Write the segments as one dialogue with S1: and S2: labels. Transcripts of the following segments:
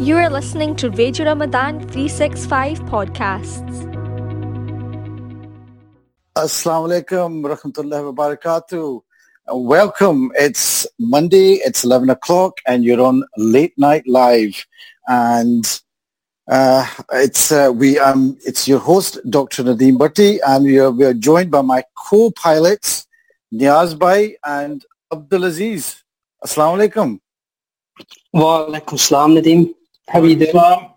S1: You are listening to Radio Ramadan 365 podcasts.
S2: Assalamu alaikum rahmatullahi wa barakatuh. Welcome. It's Monday, it's 11 o'clock and you're on Late Night Live. And uh, it's uh, we um it's your host Dr. Nadeem Bhatti and we are, we are joined by my co-pilots Niaz Bhai and Abdulaziz. Assalamu alaikum.
S3: Wa alaikum salam Nadeem. How are you doing?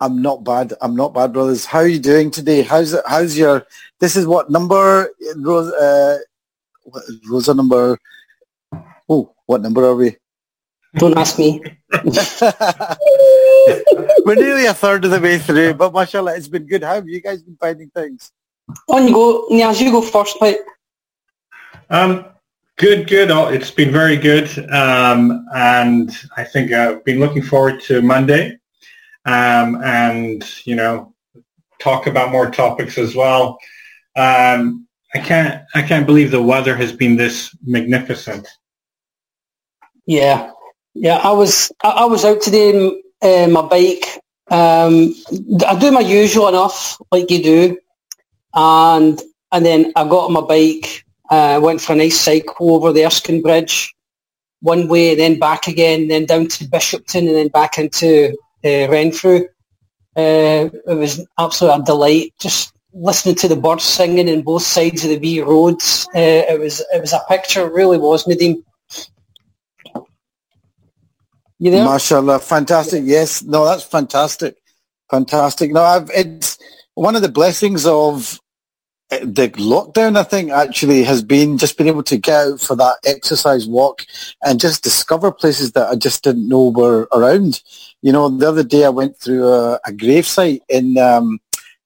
S2: I'm not bad. I'm not bad, brothers. How are you doing today? How's it, how's your? This is what number? Rose, uh, what, Rosa number. Oh, what number are we?
S3: Don't ask me.
S2: We're nearly a third of the way through, but mashallah, it's been good. How have you guys been finding things?
S3: On you go, Niaz. You go first, mate.
S4: Um, good, good. Oh, It's been very good, um, and I think I've been looking forward to Monday, um, and you know, talk about more topics as well. Um, I can't, I can't believe the weather has been this magnificent.
S3: Yeah, yeah. I was I, was out today in uh, my bike. Um, I do my usual enough, like you do, and and then I got on my bike. Uh, went for a nice cycle over the Erskine Bridge, one way, then back again, then down to Bishopton, and then back into uh, Renfrew. Uh, it was absolutely a delight. Just listening to the birds singing in both sides of the wee roads. Uh, it was it was a picture. Really was, Nadeem. You there?
S2: Mashallah, fantastic. Yes, no, that's fantastic, fantastic. No, I've it's one of the blessings of the lockdown. I think actually has been just being able to get out for that exercise walk and just discover places that I just didn't know were around. You know, the other day I went through a, a grave site in um,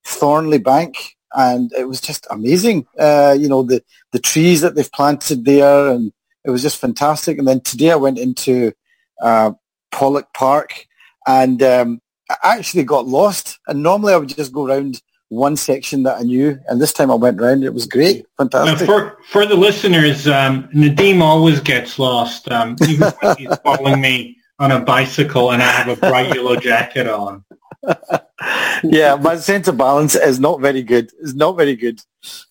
S2: Thornliebank, and it was just amazing. Uh, you know, the the trees that they've planted there, and it was just fantastic. And then today I went into uh, Pollok Park, and um, I actually got lost. And normally I would just go around one section that I knew, and this time I went around. It was great,
S4: Now,
S2: fantastic.
S4: for for the listeners, um, Nadeem always gets lost. Um, even when he's following me on a bicycle, and I have a bright yellow jacket on.
S2: yeah, my sense of balance is not very good. It's not very good.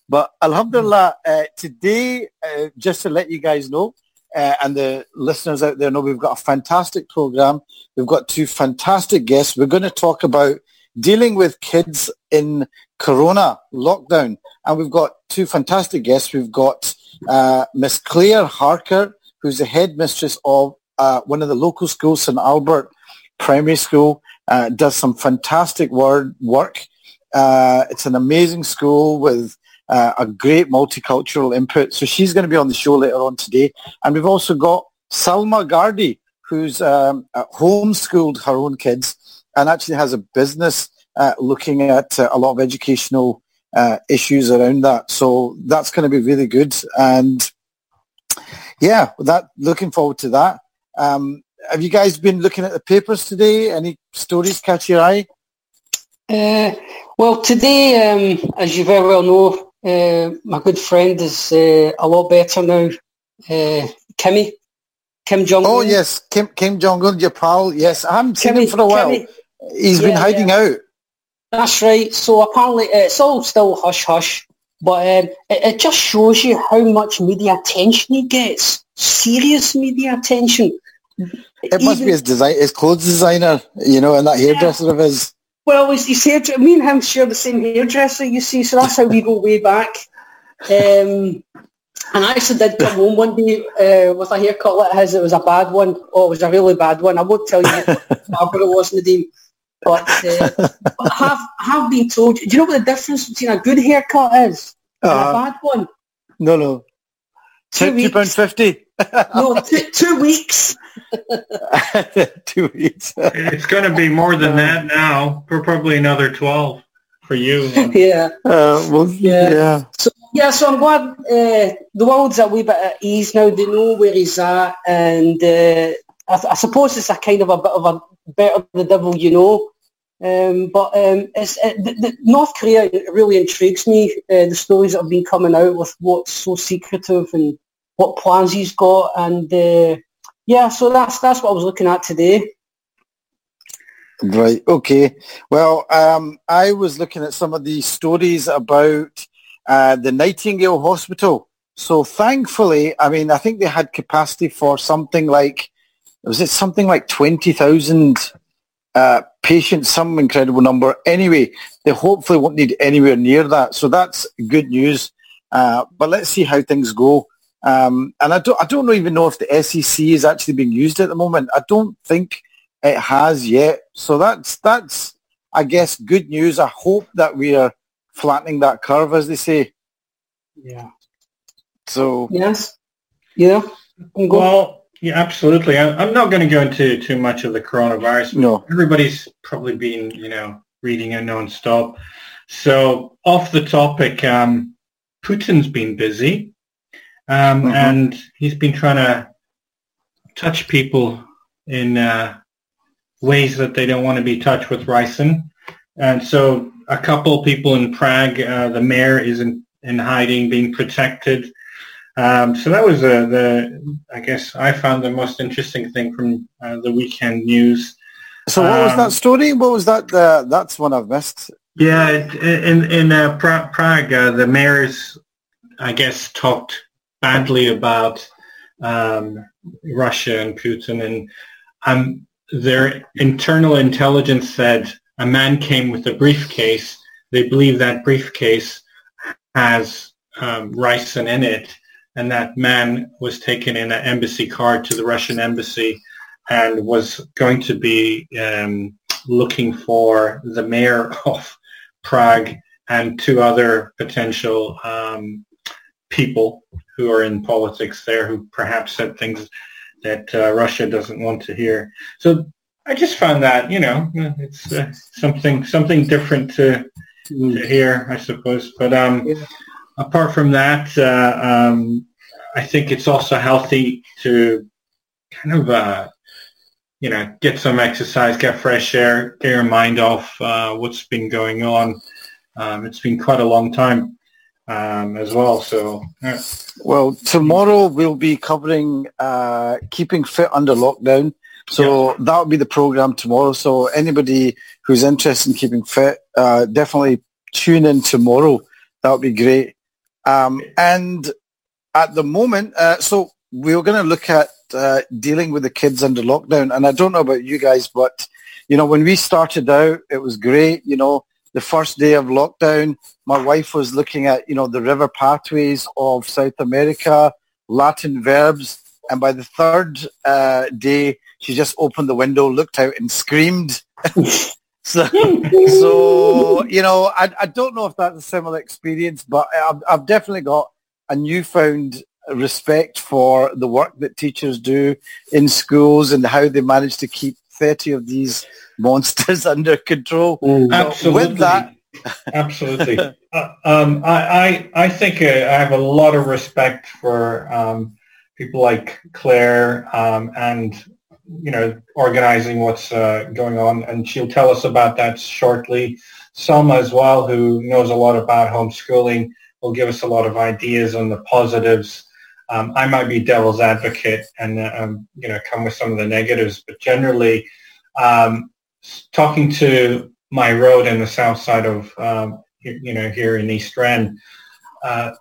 S2: But Alhamdulillah, uh, today, uh, just to let you guys know, uh, and the listeners out there know, we've got a fantastic program. We've got two fantastic guests. We're going to talk about dealing with kids in Corona lockdown. And we've got two fantastic guests. We've got uh, Miss Claire Harker, who's the headmistress of uh, one of the local schools, St. Albert Primary School, uh, does some fantastic word, work. Uh, it's an amazing school with uh, a great multicultural input. So she's going to be on the show later on today. And we've also got Salma Gardi, who's um, uh, homeschooled her own kids and actually has a business uh, looking at uh, a lot of educational uh, issues around that. So that's going to be really good. And yeah, that looking forward to that. Um, have you guys been looking at the papers today? Any stories catch your eye?
S3: Uh, well, today, um, as you very well know, uh, my good friend is uh, a lot better now. Uh, Kimmy, Kim Jong.
S2: Oh yes, Kim Kim Jong Un, your pal. Yes, I haven't seen him for a while.
S3: Kimmy.
S2: He's been
S3: Yeah,
S2: hiding out.
S3: That's right. So apparently, uh, it's all still hush hush, but um, it, it just shows you how much media attention he gets. Serious media attention.
S2: It must be his design, his clothes designer, you know, and that hairdresser of his.
S3: Well, his hair, me and him share the same hairdresser, you see, so that's how we go way back. Um, and I actually did come home one day uh, with a haircut like his. It was a bad one. Oh, it was a really bad one. I won't tell you how it was, Nadeem. But, uh, but I have, have been told, do you know what the difference between a good haircut is and
S2: Uh,
S3: a bad one?
S2: no, no.
S3: Two
S2: Two, two
S3: weeks.
S2: pound fifty.
S3: No, two, two weeks.
S2: two weeks.
S4: It's going to be more than that now. For probably another twelve for you.
S3: Yeah.
S2: Uh, well,
S3: Yeah.
S2: yeah.
S3: So yeah, so I'm glad uh, the world's a wee bit at ease now. They know where he's at, and uh, I, I suppose it's a kind of a bit of a better the devil you know. Um, but um, it's, uh, the, the North Korea really intrigues me. Uh, the stories that have been coming out with what's so secretive and what plans he's got, and uh, yeah, so that's that's what I was looking at today.
S2: Right. Okay. Well, um, I was looking at some of the stories about uh, the Nightingale Hospital. So thankfully, I mean, I think they had capacity for something like, was it something like 20,000 uh, patients, some incredible number. Anyway, they hopefully won't need anywhere near that. So that's good news. Uh, but let's see how things go. Um, and I don't, I don't even know if the SEC is actually being used at the moment. I don't think it has yet. So that's, that's, I guess, good news. I hope that we are flattening that curve, as they say.
S3: Yeah.
S2: So
S3: Yes. Yeah.
S4: Well, yeah, absolutely. I'm not going to go into too much of the coronavirus.
S2: no,
S4: Everybody's probably been, you know, reading it nonstop. So off the topic, um, Putin's been busy, um,
S2: Mhm.
S4: and he's been trying to touch people in uh, ways that they don't want to be touched with ricin. And so a couple people in Prague, uh, the mayor is in, in hiding, being protected. Um, so that was uh, the, I guess I found the most interesting thing from uh, the weekend news.
S2: So what was
S4: Um,
S2: that story? What was that? Uh, that's one I've missed.
S4: Yeah, in in uh, pra- Prague, uh, the mayors, I guess, talked badly about um, Russia and Putin, and um, their internal intelligence said a man came with a briefcase. They believe that briefcase has um, ricin in it, and that man was taken in an embassy car to the Russian embassy and was going to be um, looking for the mayor of Prague and two other potential um, people who are in politics there who perhaps said things that uh, Russia doesn't want to hear. So I just found that, you know, it's uh, something something different to, to hear, I suppose. But um,
S3: Yeah.
S4: Apart from that, uh, um, I think it's also healthy to kind of uh, you know, get some exercise, get fresh air, get your mind off uh, what's been going on. Um, it's been quite a long time um, as well. So, yeah.
S2: Well, tomorrow we'll be covering uh, keeping fit under lockdown. So that will be the program tomorrow. So anybody who's interested in keeping fit, uh, definitely tune in tomorrow. That would be great. Um, and at the moment, uh, so we're going to look at uh, dealing with the kids under lockdown. And I don't know about you guys, but you know, when we started out, it was great. You know, the first day of lockdown, my wife was looking at, you know, the river pathways of South America, Latin verbs. And by the third uh, day, she just opened the window, looked out and screamed. so, so, you know, I, I don't know if that's a similar experience, but I've, I've definitely got a newfound respect for the work that teachers do in schools and how they manage to keep 30 of these monsters under control.
S3: Mm.
S4: Absolutely.
S2: with that,
S4: absolutely. Uh, um, I, I, I think uh, I have a lot of respect for um, people like Claire um, and, you know, organizing what's uh, going on. And she'll tell us about that shortly. Salma as well, who knows a lot about homeschooling, will give us a lot of ideas on the positives. Um, I might be devil's advocate and, uh, um, you know, come with some of the negatives, but generally, um, talking to my road in the south side of, um, you know, here in East Rand, uh,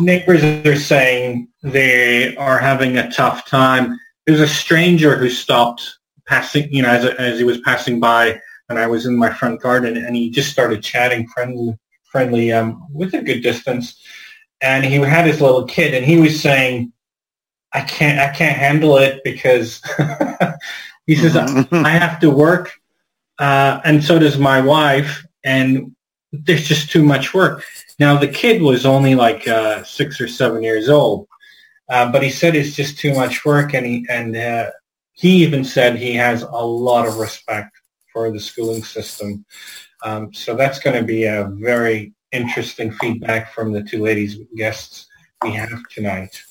S4: neighbors are saying they are having a tough time. There's a stranger who stopped passing, you know, as, as he was passing by and I was in my front garden and he just started chatting friendly, friendly um, with a good distance. And he had his little kid and he was saying, I can't, I can't handle it because he says, I have to work uh, and so does my wife, and there's just too much work. Now the kid was only like uh, six or seven years old, uh, but he said it's just too much work, and he and uh, he even said he has a lot of respect for the schooling system. Um, so that's going to be a very interesting feedback from the two ladies guests we have tonight.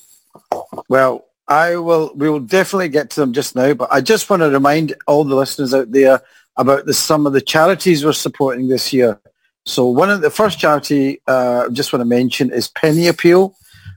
S2: Well, I will. We will definitely get to them just now, but I just want to remind all the listeners out there about the, some of the charities we're supporting this year. So one of the first charity uh, I just want to mention is Penny Appeal,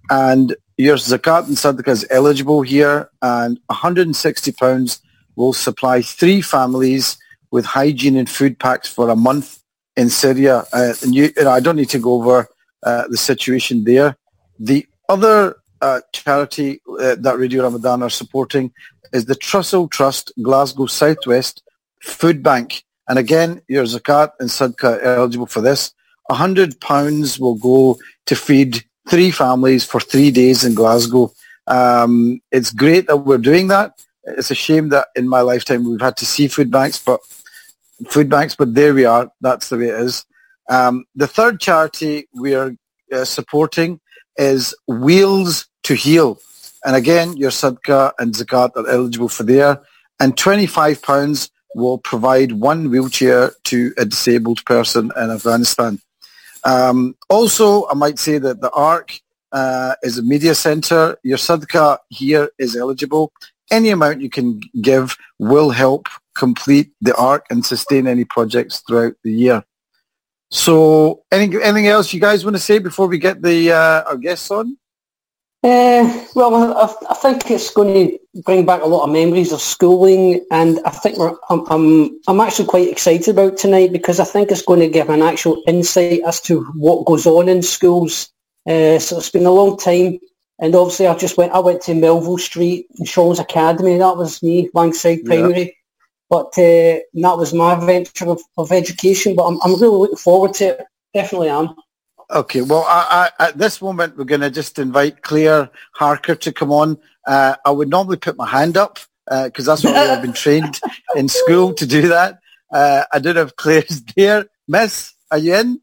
S2: and your zakat and sadaqah is eligible here, and 160 pounds will supply three families with hygiene and food packs for a month in Syria. Uh, and you, I don't need to go over uh, the situation there. The other uh, charity uh, that Radio Ramadan are supporting is the Trussell Trust Glasgow Southwest Food Bank. And again, your zakat and sadaqah are eligible for this. £100 will go to feed three families for three days in Glasgow. Um, it's great that we're doing that. It's a shame that in my lifetime we've had to see food banks, but food banks, but there we are. That's the way it is. Um, the third charity we are uh, supporting is Wheels to Heal. And again, your sadaqah and zakat are eligible for there. And £25 will provide one wheelchair to a disabled person in Afghanistan. Um, also, I might say that the ARC uh, is a media centre. Your sadaqah here is eligible. Any amount you can give will help complete the ARC and sustain any projects throughout the year. So anything, anything else you guys want to say before we get the uh, our guests on?
S3: Uh, well, I, I, think it's going to bring back a lot of memories of schooling, and I think I'm, I'm, I'm actually quite excited about tonight because I think it's going to give an actual insight as to what goes on in schools. Uh, so it's been a long time, and obviously I just went. I went to Melville Street, and Shaw's Academy. That was me, Langside Primary. Yeah. But uh, that was my venture of, of education. But I'm, I'm really looking forward to it. Definitely am.
S2: Okay, well, I, I, at this moment, we're going to just invite Claire Harker to come on. Uh, I would normally put my hand up because uh, that's what I've been trained in school to do that. Uh, I don't know if Claire's there. Miss, are you in?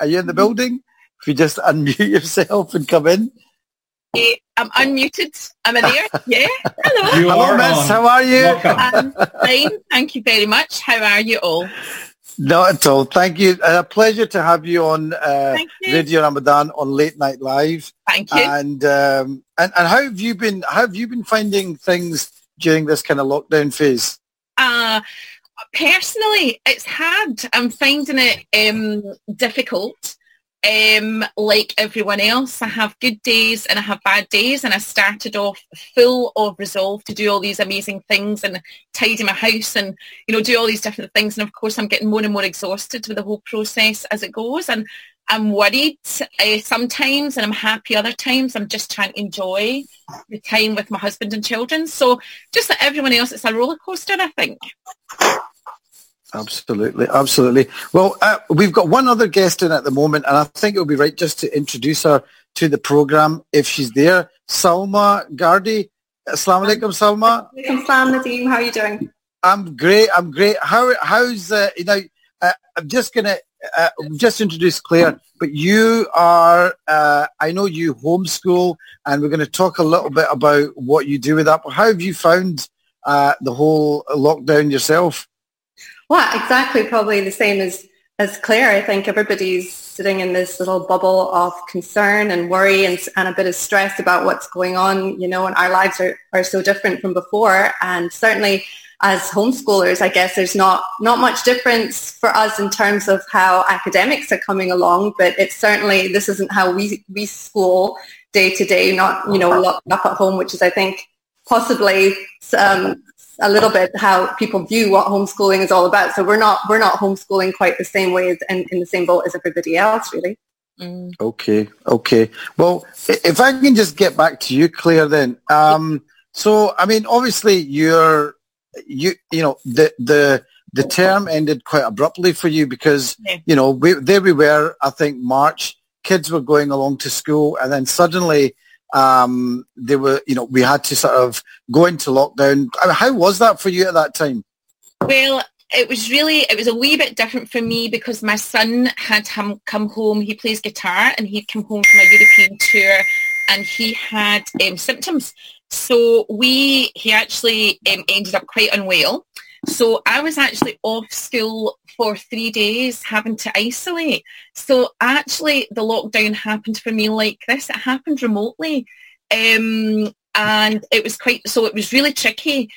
S2: Are you in the mm-hmm. building? If you just unmute yourself and come in.
S5: Hey, I'm unmuted. I'm in there. Yeah. Hello.
S2: You Hello, Miss. On. How are you?
S5: I'm fine. Thank you very much. How are you all?
S2: Not at all. Thank you. A pleasure to have you on uh, you. Radio Ramadan on Late Night Live.
S5: Thank you.
S2: And um, and and how have you been? How have you been finding things during this kind of lockdown phase?
S5: Uh personally, it's hard. I'm finding it um, difficult um, like everyone else, I have good days and I have bad days. And I started off full of resolve to do all these amazing things and tidy my house and, you know, do all these different things. And of course, I'm getting more and more exhausted with the whole process as it goes. And I'm worried uh, sometimes and I'm happy other times. I'm just trying to enjoy the time with my husband and children. So just like everyone else, it's a roller coaster, I think.
S2: Absolutely, absolutely. Well, uh, we've got one other guest in at the moment, and I think it would be right just to introduce her to the program if she's there. Salma Gardi. Assalamu alaikum, Salma.
S6: Alaikum salam, Nadeem. How are you doing?
S2: I'm great. I'm great. How how's uh, you know? Uh, I'm just gonna uh, just introduce Claire, but you are. Uh, I know you homeschool, and we're going to talk a little bit about what you do with that. How have you found uh, the whole lockdown yourself?
S6: Well, exactly. Probably the same as, as Claire. I think everybody's sitting in this little bubble of concern and worry and, and a bit of stress about what's going on, you know, and our lives are, are so different from before. And certainly as homeschoolers, I guess there's not, not much difference for us in terms of how academics are coming along, but it's certainly, this isn't how we, we school day to day, not, you know, locked up at home, which is, I think, possibly um, a little bit how people view what homeschooling is all about. So we're not we're not homeschooling quite the same way as, and in the same boat as everybody else, really.
S2: Mm. Okay, okay. Well, if I can just get back to you, Claire, then. Um, so, I mean, obviously, you're you you know the the the term ended quite abruptly for you because yeah. you know we, there we were. I think March. Kids were going along to school, and then suddenly um, they were, you know, we had to sort of go into lockdown. I mean, how was that for you at that time?
S5: Well, it was really, it was a wee bit different for me because my son had him come home. He plays guitar and he'd come home from a European tour and he had um, symptoms. So we, he actually um, ended up quite unwell. So I was actually off school for three days having to isolate. So actually the lockdown happened for me like this. It happened remotely. Um, and it was quite, so it was really tricky.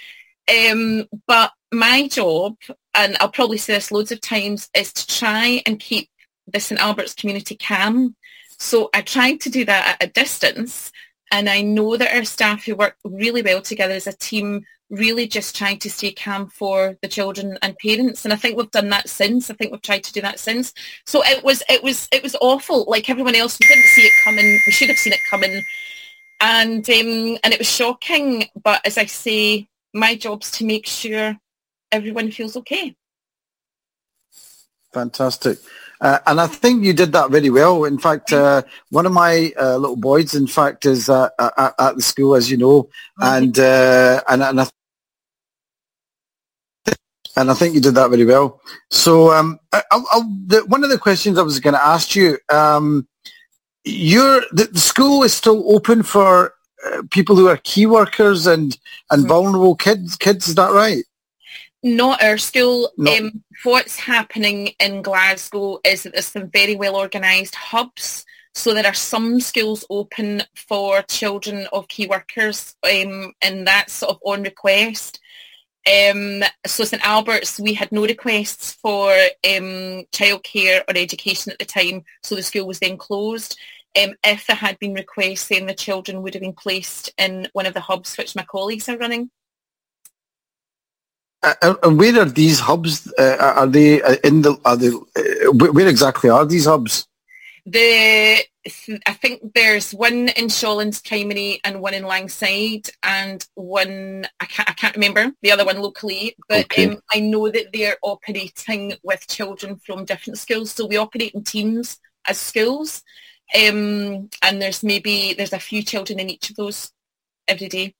S5: Um, but my job, and I'll probably say this loads of times, is to try and keep the St Albert's community calm. So I tried to do that at a distance. And I know that our staff who work really well together as a team really just trying to stay calm for the children and parents. And I think we've done that since. I think we've tried to do that since. So it was, it was, it was awful. Like everyone else, we didn't see it coming. We should have seen it coming. And, um, and it was shocking. But as I say, my job's to make sure everyone feels okay.
S2: Fantastic. Uh, and I think you did that very well. In fact, uh, one of my uh, little boys, in fact, is at, at, at, the school, as you know, and uh, and and I, and I think you did that very well. So, um, I, I, the, one of the questions I was going to ask you, um, your the, the, school is still open for uh, people who are key workers and and mm-hmm. vulnerable kids. Kids, is that right?
S5: Not our school. Um, what's happening in Glasgow is that there's some very well organised hubs. So there are some schools open for children of key workers um, and that's sort of on request. Um, so St Albert's, we had no requests for um, childcare or education at the time, so the school was then closed. Um, if there had been requests, then the children would have been placed in one of the hubs which my colleagues are running.
S2: Uh, and where are these hubs? Uh, are they uh, in the? Are they? Uh, where exactly are these hubs?
S5: The I think there's one in Shawlands Primary and one in Langside and one I can't I can't remember the other one locally, but okay. um, I know that they're operating with children from different schools. So we operate in teams as schools, um, and there's maybe there's a few children in each of those every day.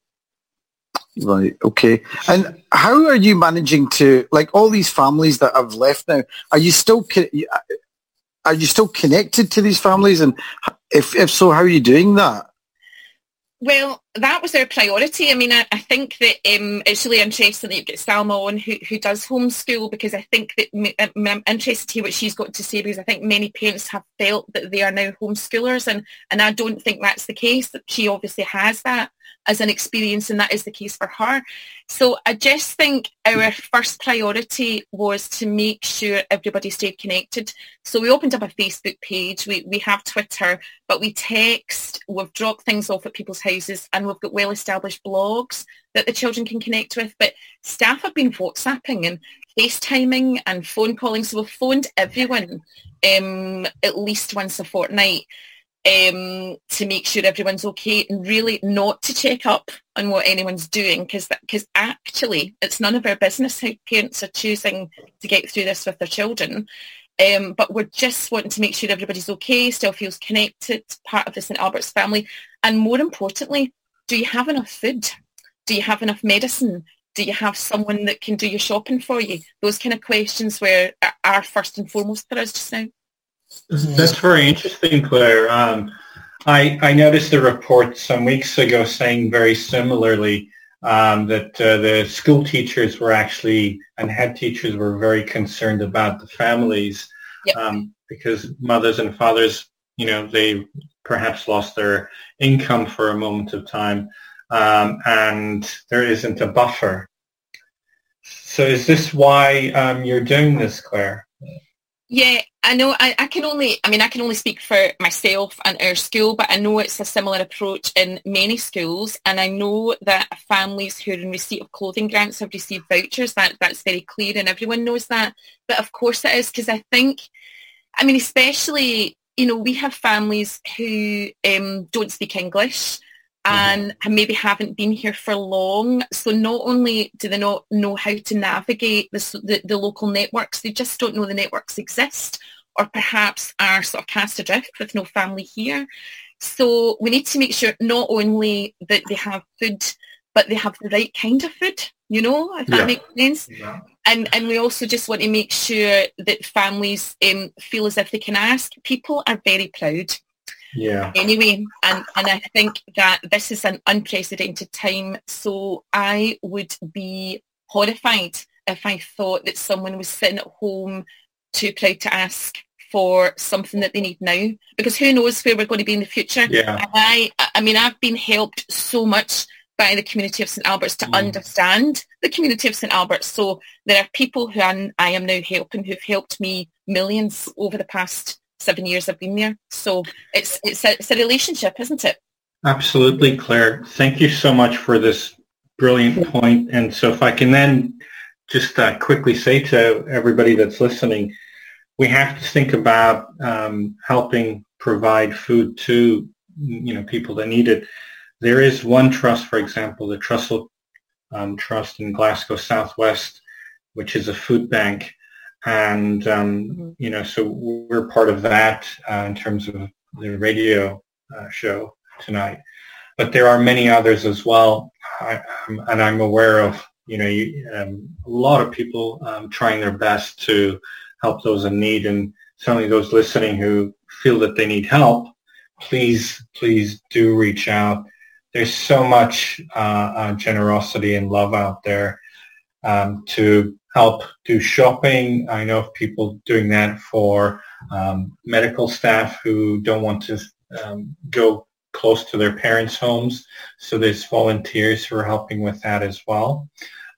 S2: Right. Okay. And how are you managing to like all these families that have left now? Are you still are you still connected to these families? And if if so, how are you doing that?
S5: Well, that was our priority. I mean, I, I think that um, it's really interesting that you've got Salma on who, who does homeschool because I think that I'm interested to hear what she's got to say because I think many parents have felt that they are now homeschoolers and, and I don't think that's the case. She obviously has that as an experience and that is the case for her. So I just think our first priority was to make sure everybody stayed connected. So we opened up a Facebook page, we, we have Twitter, but we text, we've dropped things off at people's houses and we've got well-established blogs that the children can connect with. But staff have been WhatsApping and FaceTiming and phone calling. So we've phoned everyone um, at least once a fortnight um, to make sure everyone's okay and really not to check up on what anyone's doing because because actually it's none of our business how parents are choosing to get through this with their children. Um, but we're just wanting to make sure everybody's okay, still feels connected, part of the St Albert's family. And more importantly, do you have enough food? Do you have enough medicine? Do you have someone that can do your shopping for you? Those kind of questions were are first and foremost for us just now.
S4: That's very interesting, Claire. Um, I, I noticed a report some weeks ago saying very similarly um, that uh, the school teachers were actually and head teachers were very concerned about the families yep. um, because mothers and fathers, you know, they perhaps lost their income for a moment of time um, and there isn't a buffer. So is this why um, you're doing this, Claire?
S5: Yeah, I know. I, I can only, I mean, I can only speak for myself and our school, but I know it's a similar approach in many schools. And I know that families who are in receipt of clothing grants have received vouchers. That That's very clear and everyone knows that. But of course it is because I think, I mean, especially, you know, we have families who um, don't speak English Mm-hmm. and maybe haven't been here for long. So not only do they not know how to navigate the, the, the, local networks, they just don't know the networks exist or perhaps are sort of cast adrift with no family here. So we need to make sure not only that they have food, but they have the right kind of food, you know, if that yeah. makes sense. Yeah. And, and we also just want to make sure that families um, feel as if they can ask. People are very proud
S4: yeah.
S5: Anyway, and, and I think that this is an unprecedented time. So I would be horrified if I thought that someone was sitting at home too proud to ask for something that they need now because who knows where we're going to be in the future.
S4: Yeah.
S5: And I, I mean, I've been helped so much by the community of St Albert's to mm. understand the community of St Albert's. So there are people who I'm, I am now helping who've helped me millions over the past seven years I've been there. So it's it's a, it's a relationship, isn't it?
S4: Absolutely, Claire. Thank you so much for this brilliant point. And so if I can then just uh, quickly say to everybody that's listening, we have to think about um, helping provide food to you know people that need it. There is one trust, for example, the Trussell um, Trust in Glasgow Southwest, which is a food bank, and um, mm-hmm. you know so we're part of that uh, in terms of the radio uh, show tonight. But there are many others as well, I, um, and I'm aware of you know you, um, a lot of people um, trying their best to help those in need, and certainly those listening who feel that they need help, please please do reach out. There's so much uh, uh, generosity and love out there um, to help do shopping. I know of people doing that for um, medical staff who don't want to um, go close to their parents' homes. So there's volunteers who are helping with that as well.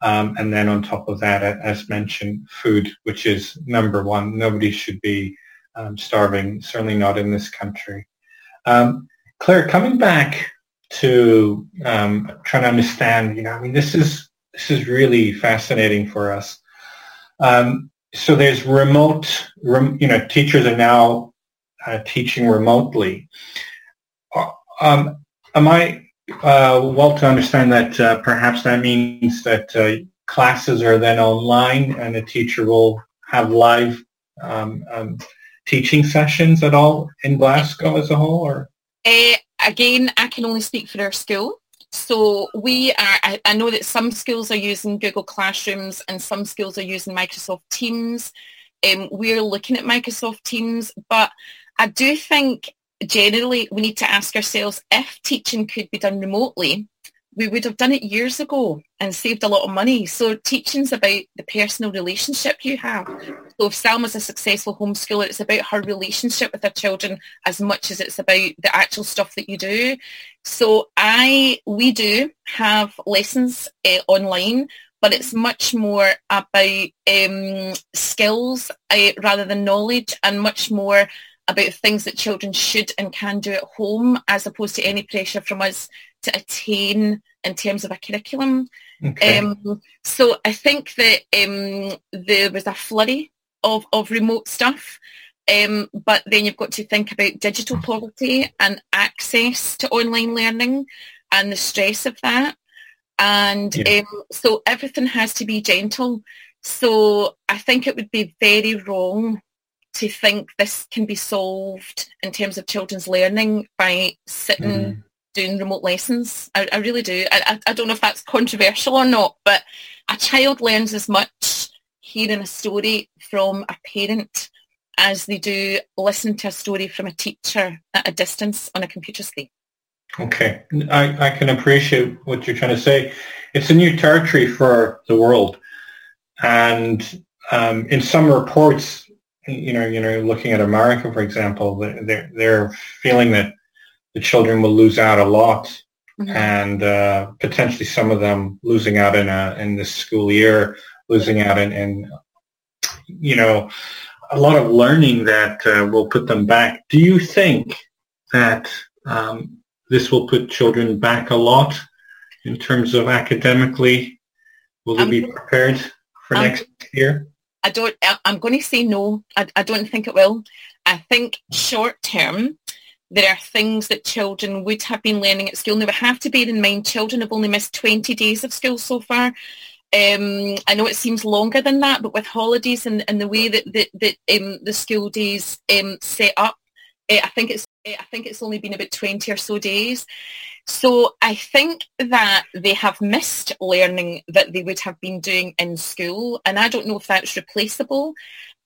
S4: Um, and then on top of that, as mentioned, food, which is number one. Nobody should be um, starving, certainly not in this country. Um, Claire, coming back to um, trying to understand, you know, I mean, this is this is really fascinating for us. Um, so there's remote, rem, you know, teachers are now uh, teaching remotely. Uh, um, am I uh, well to understand that uh, perhaps that means that uh, classes are then online and the teacher will have live um, um, teaching sessions at all in Glasgow as a whole? Or
S5: uh, again, I can only speak for our school. So we are, I, I, know that some schools are using Google Classrooms and some schools are using Microsoft Teams. Um, we're looking at Microsoft Teams, but I do think generally we need to ask ourselves if teaching could be done remotely, we would have done it years ago and saved a lot of money. So teaching's about the personal relationship you have. So if Salma's a successful homeschooler, it's about her relationship with her children as much as it's about the actual stuff that you do. So I, we do have lessons uh, online, but it's much more about um, skills uh, rather than knowledge and much more about things that children should and can do at home as opposed to any pressure from us to attain in terms of a curriculum. Okay. Um, so I think that um, there was a flurry of, of remote stuff. Um, but then you've got to think about digital poverty and access to online learning and the stress of that. And yeah. um, so everything has to be gentle. So I think it would be very wrong to think this can be solved in terms of children's learning by sitting mm doing remote lessons. I, I really do. I, I, don't know if that's controversial or not, but a child learns as much hearing a story from a parent as they do listen to a story from a teacher at a distance on a computer screen.
S4: Okay, I, I can appreciate what you're trying to say. It's a new territory for the world. And um, in some reports, you know, you know, looking at America, for example, they're, they're feeling that the children will lose out a lot mm-hmm. and uh, potentially some of them losing out in a in this school year, losing out in, in you know a lot of learning that uh, will put them back. Do you think that um, this will put children back a lot in terms of academically? Will they um, be prepared for um, next year?
S5: I don't. I'm going to say no. I, I don't think it will. I think short term, there are things that children would have been learning at school. Now, we have to bear in mind children have only missed 20 days of school so far. Um, I know it seems longer than that, but with holidays and, and the way that, that, that um, the school days um, set up, uh, I think it's uh, I think it's only been about 20 or so days. So I think that they have missed learning that they would have been doing in school, and I don't know if that's replaceable.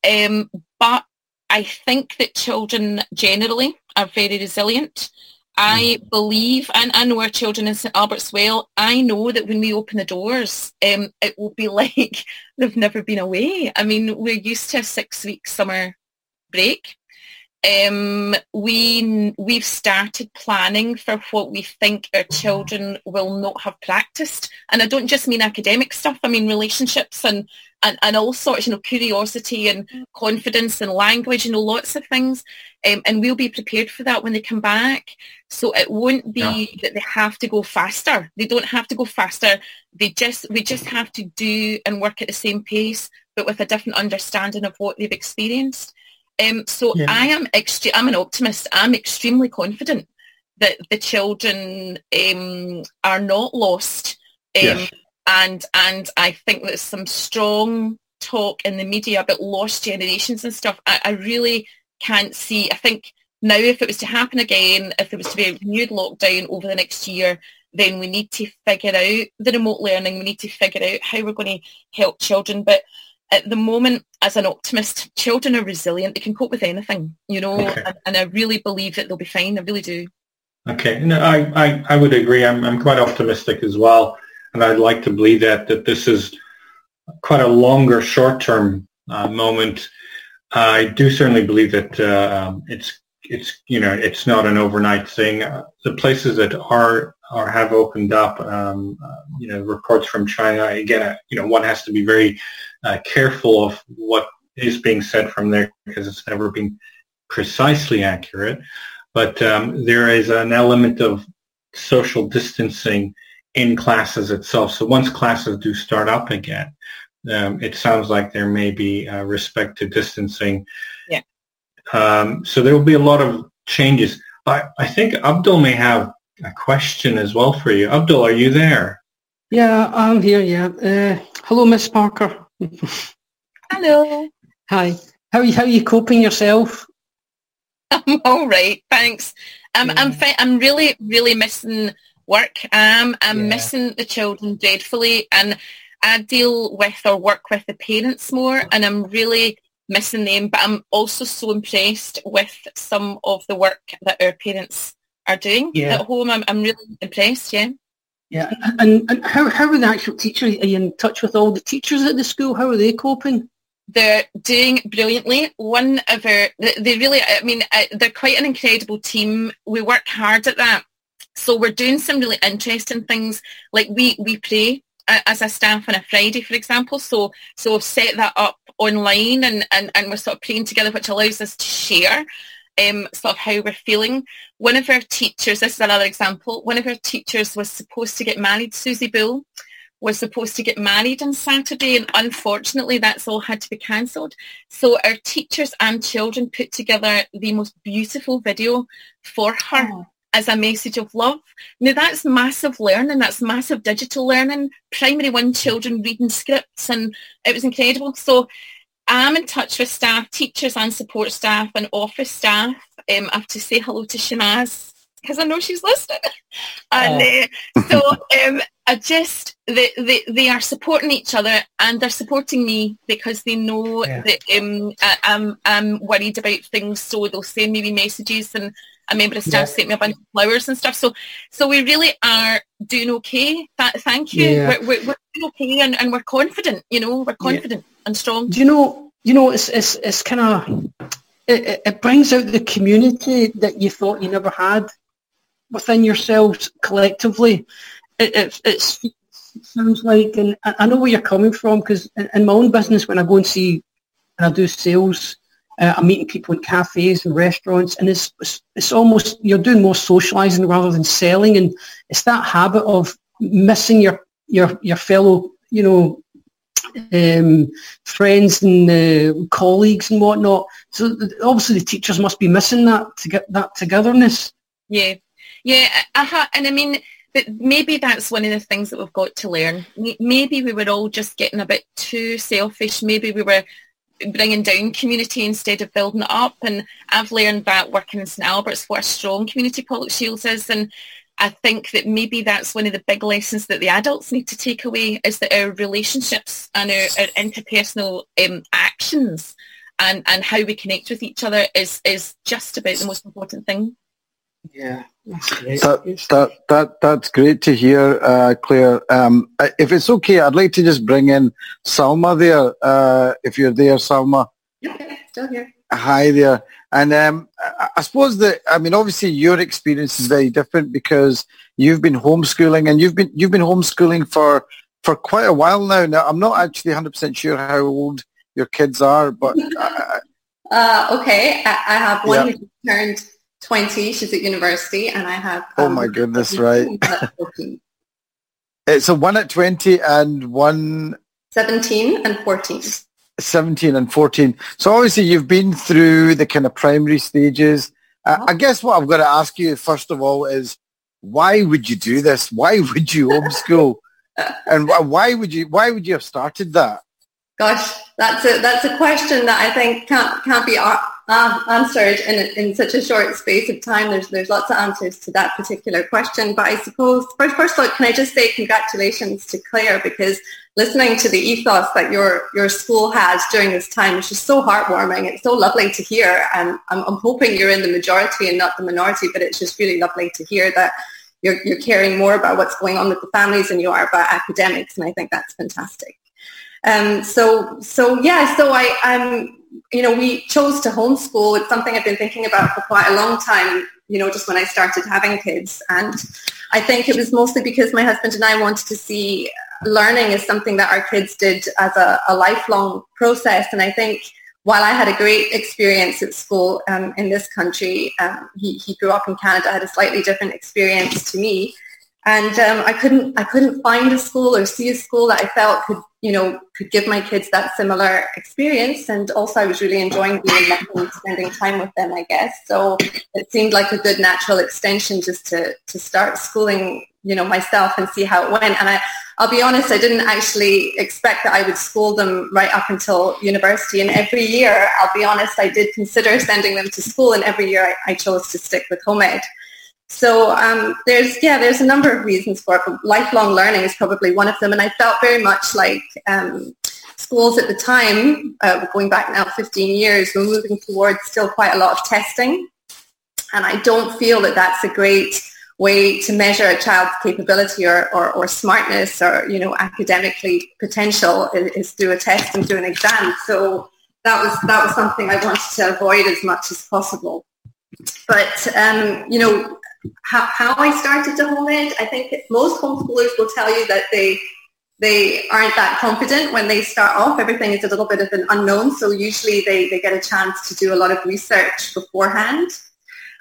S5: Um, but I think that children generally are very resilient. I mm. believe, and I know our children in St Albert's well, I know that when we open the doors, um, it will be like they've never been away. I mean, we're used to a six-week summer break. Um, we we've started planning for what we think our children will not have practiced, and I don't just mean academic stuff. I mean relationships and and, and all sorts, you know, curiosity and confidence and language, you know, lots of things. Um, and we'll be prepared for that when they come back. So it won't be yeah. that they have to go faster. They don't have to go faster. They just we just have to do and work at the same pace, but with a different understanding of what they've experienced. Um, so yeah. I am extre- I'm an optimist. I'm extremely confident that the children um, are not lost. Um. And and I think there's some strong talk in the media about lost generations and stuff. I, I really can't see. I think now if it was to happen again, if there was to be a renewed lockdown over the next year, then we need to figure out the remote learning. We need to figure out how we're going to help children. But at the moment, as an optimist, children are resilient. They can cope with anything, you know, okay. and, and, I really believe that they'll be fine. I really do.
S4: Okay, no, I, I, I would agree. I'm, I'm quite optimistic as well. And I'd like to believe that, that this is quite a longer short-term uh, moment. I do certainly believe that uh, um, it's it's you know it's not an overnight thing. Uh, the places that are or have opened up, um, uh, you know, reports from China. Again, uh, you know, one has to be very uh, careful of what is being said from there because it's never been precisely accurate. But um, there is an element of social distancing in classes itself. So once classes do start up again, um, it sounds like there may be uh, respect to distancing.
S5: Yeah.
S4: Um, so there will be a lot of changes. I, I think Abdul may have a question as well for you. Abdul, are you there?
S3: Yeah, I'm here. Yeah. Uh, hello, Miss Parker.
S5: Hello.
S3: Hi. How are you, how are you coping yourself?
S5: I'm all right, thanks. Um, yeah. I'm fi- I'm really really missing work. Um, I'm yeah. missing the children dreadfully, and I deal with or work with the parents more, and I'm really missing them. But I'm also so impressed with some of the work that our parents are doing yeah. at home. I'm, I'm really impressed. Yeah.
S3: Yeah, and, and how, how are the actual teachers? Are you in touch with all the teachers at the school? How are they coping?
S5: They're doing brilliantly. One of our, they really, I mean, they're quite an incredible team. We work hard at that. So we're doing some really interesting things. Like we, we pray uh, as a staff on a Friday, for example. So, so we've set that up online and, and, and we're sort of praying together, which allows us to share um, sort of how we're feeling. One of our teachers, this is another example, one of our teachers was supposed to get married, Susie Bull, was supposed to get married on Saturday and unfortunately that's all had to be cancelled. So our teachers and children put together the most beautiful video for her. Oh. As a message of love. Now that's massive learning, that's massive digital learning, primary one children reading scripts and it was incredible. So I'm in touch with staff, teachers and support staff and office staff. Um, I have to say hello to Shanaz because I know she's listening. And uh, so um, I just, they, they, they are supporting each other and they're supporting me because they know yeah. that um, I, am I'm, I'm worried about things. So they'll send me messages and a member of staff yeah. sent me a bunch of flowers and stuff. So so we really are doing okay. That, thank you. Yeah. We're, we're, we're, doing okay and, and we're confident, you know, we're confident and strong.
S3: Do you know, you know, it's, it's, it's kind of, it, it brings out the community that you thought you never had within yourselves collectively. It, it, it sounds like, and I know where you're coming from because in, in, my own business, when I go and see and I do sales, uh, I'm meeting people in cafes and restaurants, and it's, it's, it's almost you're doing more socializing rather than selling, and it's that habit of missing your your your fellow, you know, um, friends and uh, colleagues and whatnot. So obviously the teachers must be missing that to get that togetherness.
S5: Yeah, yeah, uh-huh. and I mean, but maybe that's one of the things that we've got to learn. Maybe we were all just getting a bit too selfish. Maybe we were bringing down community instead of building it up. And I've learned that working in St Albert's what a strong community Pollokshields is. And I think that maybe that's one of the big lessons that the adults need to take away is that our relationships and our, our interpersonal um, actions and, and how we connect with each other is, is just about the most important thing.
S3: Yeah.
S2: That, that, that, that's great to hear, uh, Claire. Um, if it's okay, I'd like to just bring in Salma there, uh, if you're there, Salma.
S6: Okay, still here.
S2: Hi there. And um, I suppose that I mean, obviously, your experience is very different because you've been homeschooling, and you've been you've been homeschooling for for quite a while now. Now, I'm not actually 100 percent sure how old your kids are, but
S6: uh, okay, I, I, have one yeah. who turned 20. She's at university, and I have.
S2: Um, oh my goodness! Right. it's a one at 20 and one.
S6: 17 and 14.
S2: 17 and 14. So obviously you've been through the kind of primary stages. Uh, I guess what I've got to ask you first of all is why would you do this? Why would you homeschool? and why would you why would you have started that?
S6: Gosh, that's a that's a question that I think can't can't be uh, answered in in such a short space of time. There's there's lots of answers to that particular question. But I suppose first first of all, can I just say congratulations to Claire because listening to the ethos that your your school has during this time is just so heartwarming. It's so lovely to hear, and I'm, I'm hoping you're in the majority and not the minority. But it's just really lovely to hear that. You're, you're caring more about what's going on with the families than you are about academics, and I think that's fantastic. Um, so, so yeah, so I, I'm you know, we chose to homeschool. It's something I've been thinking about for quite a long time, you know, just when I started having kids. And I think it was mostly because my husband and I wanted to see learning is something that our kids did as a, a lifelong process. And I think while I had a great experience at school um, in this country, um, he, he grew up in Canada, had a slightly different experience to me. And um, I couldn't I couldn't find a school or see a school that I felt could you know, could give my kids that similar experience. And also I was really enjoying being and spending time with them, I guess. So it seemed like a good natural extension just to, to start schooling, you know, myself and see how it went. And I, I'll be honest, I didn't actually expect that I would school them right up until university. And every year, I'll be honest, I did consider sending them to school. And every year I, I chose to stick with home ed. So um, there's yeah, there's a number of reasons for it. But lifelong learning is probably one of them, and I felt very much like um, schools at the time, uh, going back now 15 years, were moving towards still quite a lot of testing, and I don't feel that that's a great way to measure a child's capability or, or, or smartness or you know academically potential is, is through a test and through an exam. So that was that was something I wanted to avoid as much as possible. But um, you know, how, how I started to home ed, I think most homeschoolers will tell you that they they aren't that confident when they start off. Everything is a little bit of an unknown, so usually they, they get a chance to do a lot of research beforehand.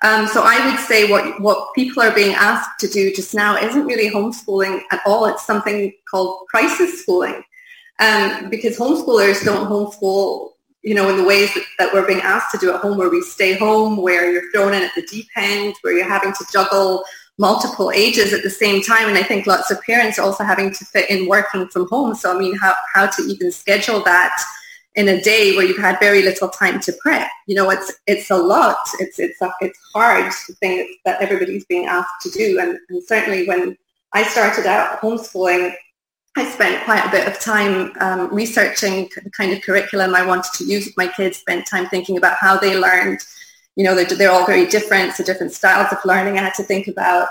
S6: Um, so I would say what, what people are being asked to do just now isn't really homeschooling at all. It's something called crisis schooling. Um, because homeschoolers don't homeschool you know, in the ways that, that we're being asked to do at home, where we stay home, where you're thrown in at the deep end, where you're having to juggle multiple ages at the same time. And I think lots of parents are also having to fit in working from home. So I mean, how, how to even schedule that in a day where you've had very little time to prep. You know, it's it's a lot. It's it's a, it's hard the thing that everybody's being asked to do. And, and certainly when I started out homeschooling, I spent quite a bit of time um, researching the kind of curriculum I wanted to use with my kids, spent time thinking about how they learned. You know, they're, they're all very different, so different styles of learning. I had to think about,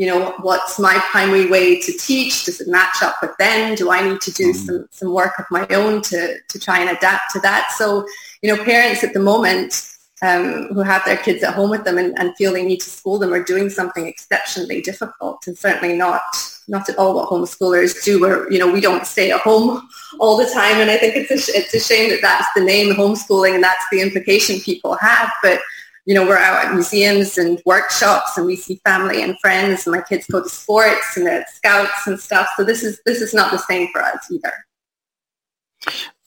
S6: you know, what's my primary way to teach? Does it match up with them? Do I need to do mm-hmm. some, some work of my own to, to try and adapt to that? So, you know, parents at the moment um, who have their kids at home with them and, and, feel they need to school them are doing something exceptionally difficult and certainly not not at all what homeschoolers do where you know we don't stay at home all the time and I think it's a, it's a shame that that's the name homeschooling and that's the implication people have but you know we're out at museums and workshops and we see family and friends and my kids go to sports and at scouts and stuff so this is this is not the same for us either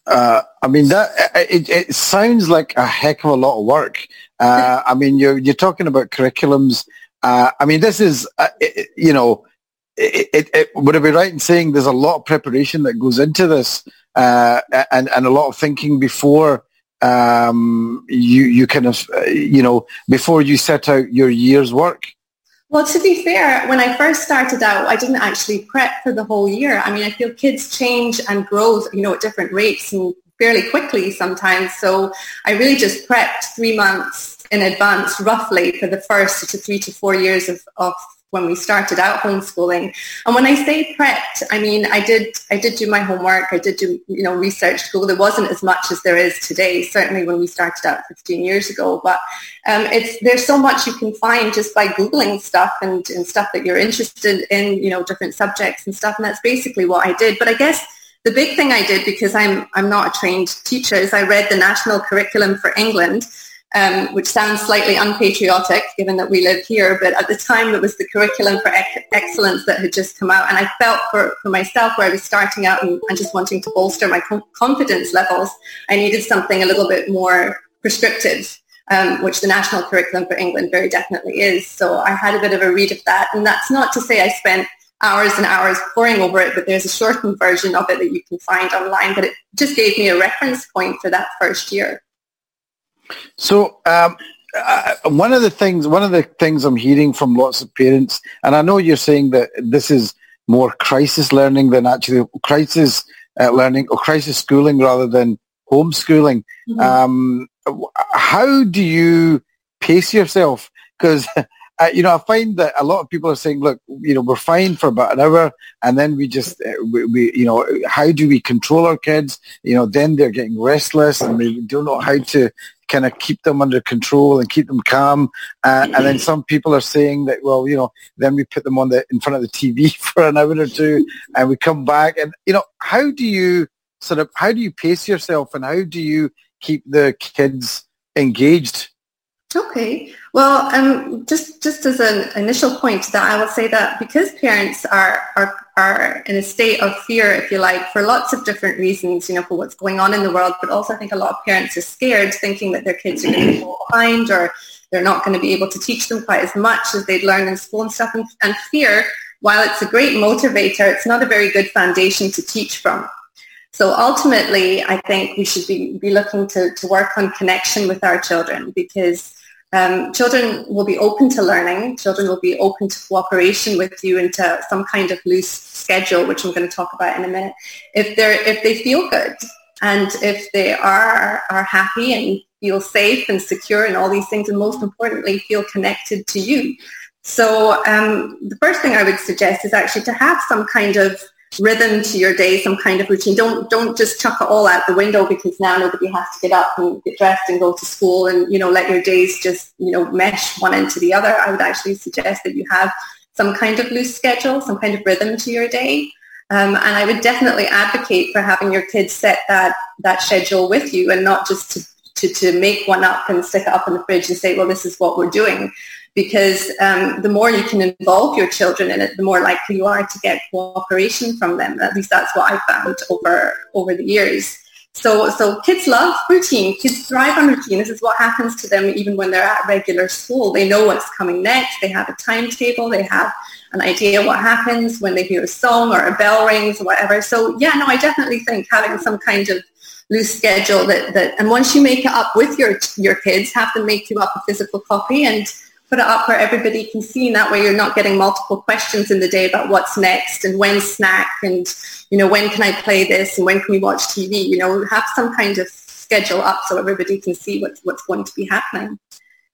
S2: uh, I mean that it, it, sounds like a heck of a lot of work. Uh, I mean, you're you're talking about curriculums. Uh, I mean, this is uh, it, you know, it, would I be right in saying there's a lot of preparation that goes into this, uh, and and a lot of thinking before um, you you kind of uh, you know before you set out your year's work.
S6: Well, to be fair, when I first started out, I didn't actually prep for the whole year. I mean, I feel kids change and grow, you know, at different rates and fairly quickly sometimes. So I really just prepped three months in advance, roughly, for the first to three to four years of, of when we started out homeschooling. And when I say prepped, I mean I did I did do my homework. I did do you know research. Google. There wasn't as much as there is today. Certainly when we started out 15 years ago. But um, it's there's so much you can find just by googling stuff and, and stuff that you're interested in. You know different subjects and stuff. And that's basically what I did. But I guess the big thing I did because I'm I'm not a trained teacher is I read the national curriculum for England um, which sounds slightly unpatriotic given that we live here, but at the time it was the curriculum for ec- excellence that had just come out. And I felt for, for myself where I was starting out and, and just wanting to bolster my confidence levels, I needed something a little bit more prescriptive. Um, which the national curriculum for England very definitely is. So I had a bit of a read of that. And that's not to say I spent hours and hours poring over it, but there's a shortened version of it that you can find online. But it just gave me a reference point for that first year.
S2: So um, uh, one of the things, one of the things I'm hearing from lots of parents, and I know you're saying that this is more crisis learning than actually crisis uh, learning or crisis schooling rather than homeschooling. Mm-hmm. Um, how do you pace yourself? Because uh, you know, I find that a lot of people are saying, look, you know, we're fine for about an hour and then we just, uh, we, we, you know, how do we control our kids? You know, then they're getting restless and we don't know how to kind of keep them under control and keep them calm. Uh, and then some people are saying that, well, you know, then we put them on the in front of the TV for an hour or two, and we come back. And you know, how do you sort of how do you pace yourself, and how do you keep the kids engaged?
S6: Okay. Well, um, just just as an initial point that, I will say that because parents are, are are in a state of fear, if you like, for lots of different reasons, you know, for what's going on in the world, but also I think a lot of parents are scared, thinking that their kids are going to fall behind or they're not going to be able to teach them quite as much as they'd learn in school and stuff. And, and fear, while it's a great motivator, it's not a very good foundation to teach from. So ultimately, I think we should be, be looking to, to work on connection with our children because um, children will be open to learning. Children will be open to cooperation with you into some kind of loose schedule, which I'm going to talk about in a minute. If they're if they feel good and if they are are happy and feel safe and secure and all these things, and most importantly, feel connected to you. So um, the first thing I would suggest is actually to have some kind of rhythm to your day, some kind of routine. Don't don't just chuck it all out the window because now nobody has to get up and get dressed and go to school and you know let your days just you know mesh one into the other. I would actually suggest that you have some kind of loose schedule, some kind of rhythm to your day. Um, and I would definitely advocate for having your kids set that that schedule with you and not just to, to, to make one up and stick it up in the fridge and say, well, this is what we're doing because um, the more you can involve your children in it, the more likely you are to get cooperation from them. At least that's what I found over over the years. So, so kids love routine. Kids thrive on routine. This is what happens to them even when they're at regular school. They know what's coming next. They have a timetable. They have an idea what happens when they hear a song or a bell rings or whatever. So yeah, no, I definitely think having some kind of loose schedule that, that and once you make it up with your your kids, have them make you up a physical copy and put it up where everybody can see and that way you're not getting multiple questions in the day about what's next and when snack and you know when can I play this and when can we watch TV you know have some kind of schedule up so everybody can see what's what's going to be happening.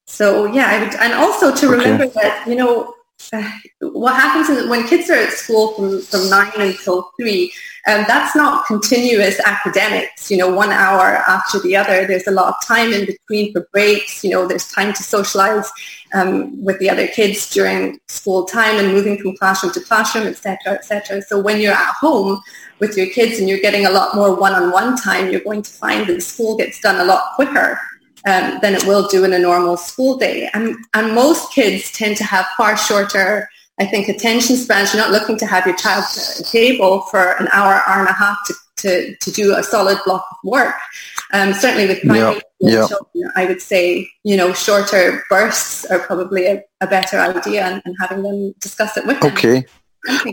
S6: So yeah I would and also to remember that you know what happens is when kids are at school from, from nine until three, um, that's not continuous academics, you know, one hour after the other. There's a lot of time in between for breaks, you know, there's time to socialize um, with the other kids during school time and moving from classroom to classroom, etc., etc. So when you're at home with your kids and you're getting a lot more one-on-one time, you're going to find that school gets done a lot quicker um, than it will do in a normal school day. And, and most kids tend to have far shorter, I think, attention spans. You're not looking to have your child at a table for an hour, hour and a half to, to, to do a solid block of work. Um, certainly with primary yeah, yeah. children, I would say, you know, shorter bursts are probably a, a better idea and, and, having them discuss it with them.
S2: Okay.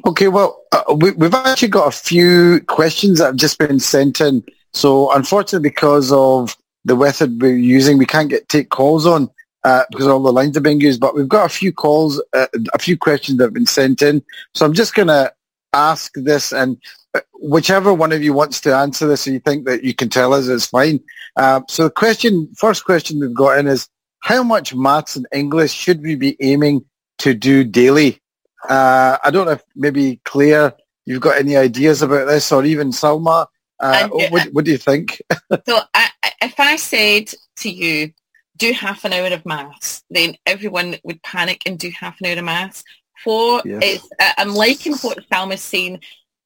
S2: Okay, well, uh, we, we've actually got a few questions that have just been sent in. So unfortunately, because of the method we're using, we can't get take calls on uh, because all the lines are being used. But we've got a few calls, uh, a few questions that have been sent in. So I'm just going to ask this, and uh, whichever one of you wants to answer this, and you think that you can tell us, it's fine. Uh, so the question, first question we've got in is, how much maths and English should we be aiming to do daily? Uh, I don't know if maybe Claire, you've got any ideas about this, or even Salma. Uh,
S5: And-
S2: what, what do you think?
S5: So I, I- if I said to you, do half an hour of maths, then everyone would panic and do half an hour of maths. For
S2: Yes.
S5: is, I- I'm liking what Salma's saying.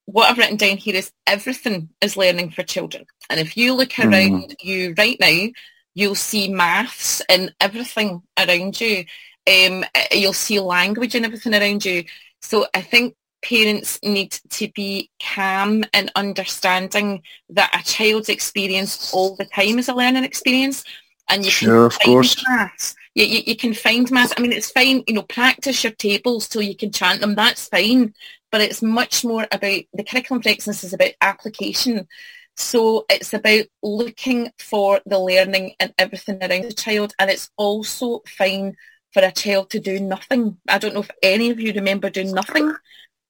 S5: What I've written down here is everything is learning for children. And if you look
S2: Mhm.
S5: around you right now, you'll see maths and everything around you. Um, uh, you'll see language and everything around you. So I think parents need to be calm and understanding that a child's experience all the time is a learning experience and you
S2: Sure, of
S5: can find
S2: course.
S5: maths. You, you, you can find maths. I mean, it's fine, you know, practice your tables till you can chant them. That's fine. But it's much more about, the curriculum for excellence is about application. So it's about looking for the learning and everything around the child. And it's also fine for a child to do nothing. I don't know if any of you remember doing nothing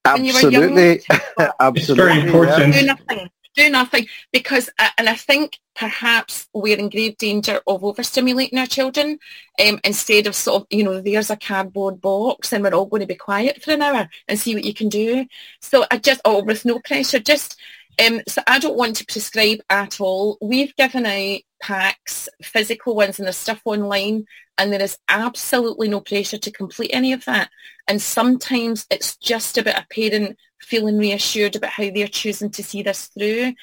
S5: when you were young.
S2: Absolutely,
S4: It's
S2: absolutely.
S4: very
S2: yeah.
S4: important.
S5: do nothing do nothing because uh, and i think perhaps we're in grave danger of overstimulating our children um, instead of sort of you know there's a cardboard box and we're all going to be quiet for an hour and see what you can do so i just oh with no pressure just um, so I don't want to prescribe at all. We've given out packs, physical ones, and there's stuff online, and there is absolutely no pressure to complete any of that. And sometimes it's just about a parent feeling reassured about how they're choosing to see this through.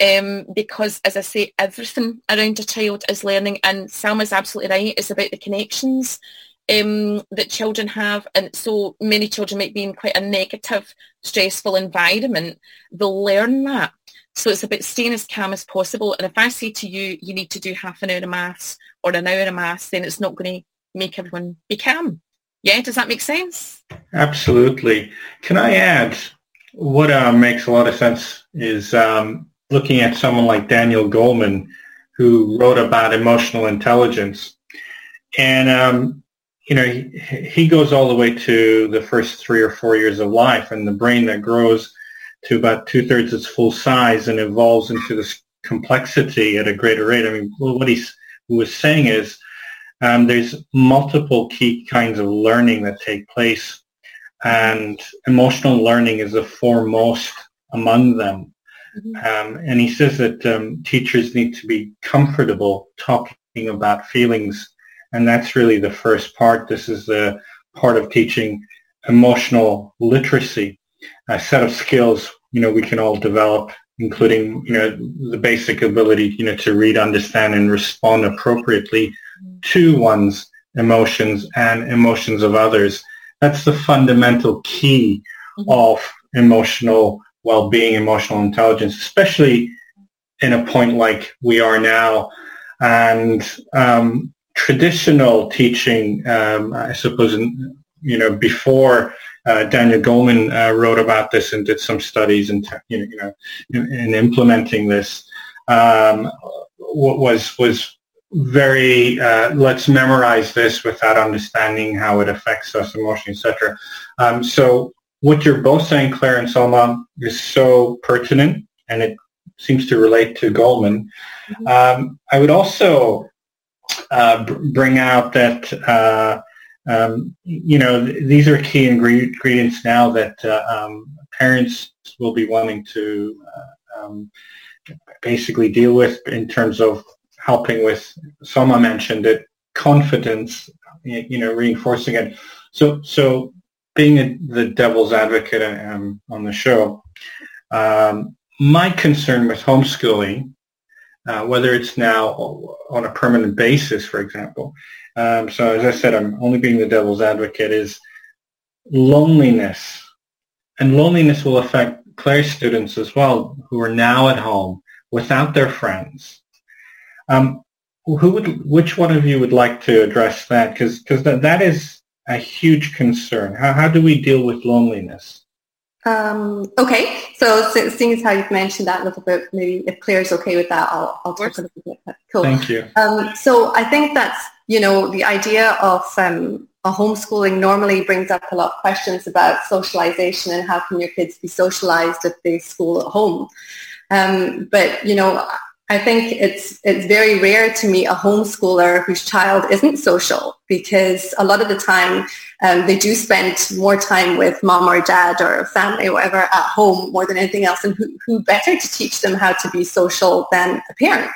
S5: Um, because, as I say, everything around a child is learning, and Salma's absolutely right. It's about the connections um, that children have, and so many children might be in quite a negative, stressful environment. They'll learn that. So it's about staying as calm as possible. And if I say to you, you need to do half an hour of maths or an hour of maths, then it's not going to make everyone be calm. Yeah, does that make sense?
S4: Absolutely. Can I add what uh, makes a lot of sense is um, looking at someone like Daniel Goleman, who wrote about emotional intelligence. And, um, you know, he, he goes all the way to the first three or four years of life and the brain that grows to about two-thirds its full size and evolves into this complexity at a greater rate. I mean, what he was saying is um, there's multiple key kinds of learning that take place and emotional learning is the foremost among them. Um, and he says that um, teachers need to be comfortable talking about feelings, and that's really the first part. This is the part of teaching emotional literacy, a set of skills you know we can all develop, including you know the basic ability you know to read, understand, and respond appropriately to one's emotions and emotions of others. That's the fundamental key
S5: Mhm.
S4: of emotional well-being, emotional intelligence, especially in a point like we are now. And um, traditional teaching, um, I suppose, you know, before uh, Daniel Goleman uh, wrote about this and did some studies and you know, you know in, in implementing this, um, was was very uh, let's memorize this without understanding how it affects us emotionally, etc. Um, so what you're both saying, Claire and Salma, is so pertinent, and it seems to relate to Goleman. Um, I would also uh, bring out that uh, um, you know these are key ingredients now that uh, um, parents will be wanting to uh, um, basically deal with in terms of helping with. Salma mentioned it, confidence, you know, reinforcing it. So so being a, the devil's advocate um, on the show, um, my concern with homeschooling, uh, whether it's now on a permanent basis, for example, um, so as I said, I'm only being the devil's advocate, is loneliness. And loneliness will affect Claire's students as well, who are now at home without their friends. Um, who would, which one of you would like to address that? Because that, that is a huge concern. How, how do we deal with loneliness?
S6: Um, okay, so se- seeing as how you've mentioned that a little bit, maybe if Claire's okay with that, I'll, I'll talk
S5: course.
S6: a little bit. Cool.
S4: Thank you.
S6: Um, so I think that's, you know, the idea of um, a homeschooling normally brings up a lot of questions about socialization and how can your kids be socialized if they school at home. Um, but, you know, I think it's, it's very rare to meet a homeschooler whose child isn't social because a lot of the time um, they do spend more time with mom or dad or family or whatever at home more than anything else. And who, who better to teach them how to be social than a parent?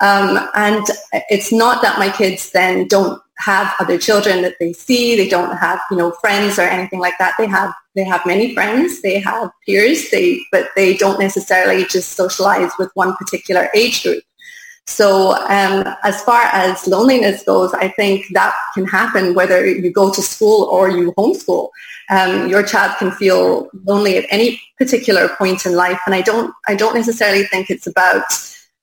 S6: Um, and it's not that my kids then don't have other children that they see. They don't have, you know, friends or anything like that. They have they have many friends. They have peers. They but they don't necessarily just socialize with one particular age group. So um, as far as loneliness goes, I think that can happen whether you go to school or you homeschool. Um, your child can feel lonely at any particular point in life, and I don't I don't necessarily think it's about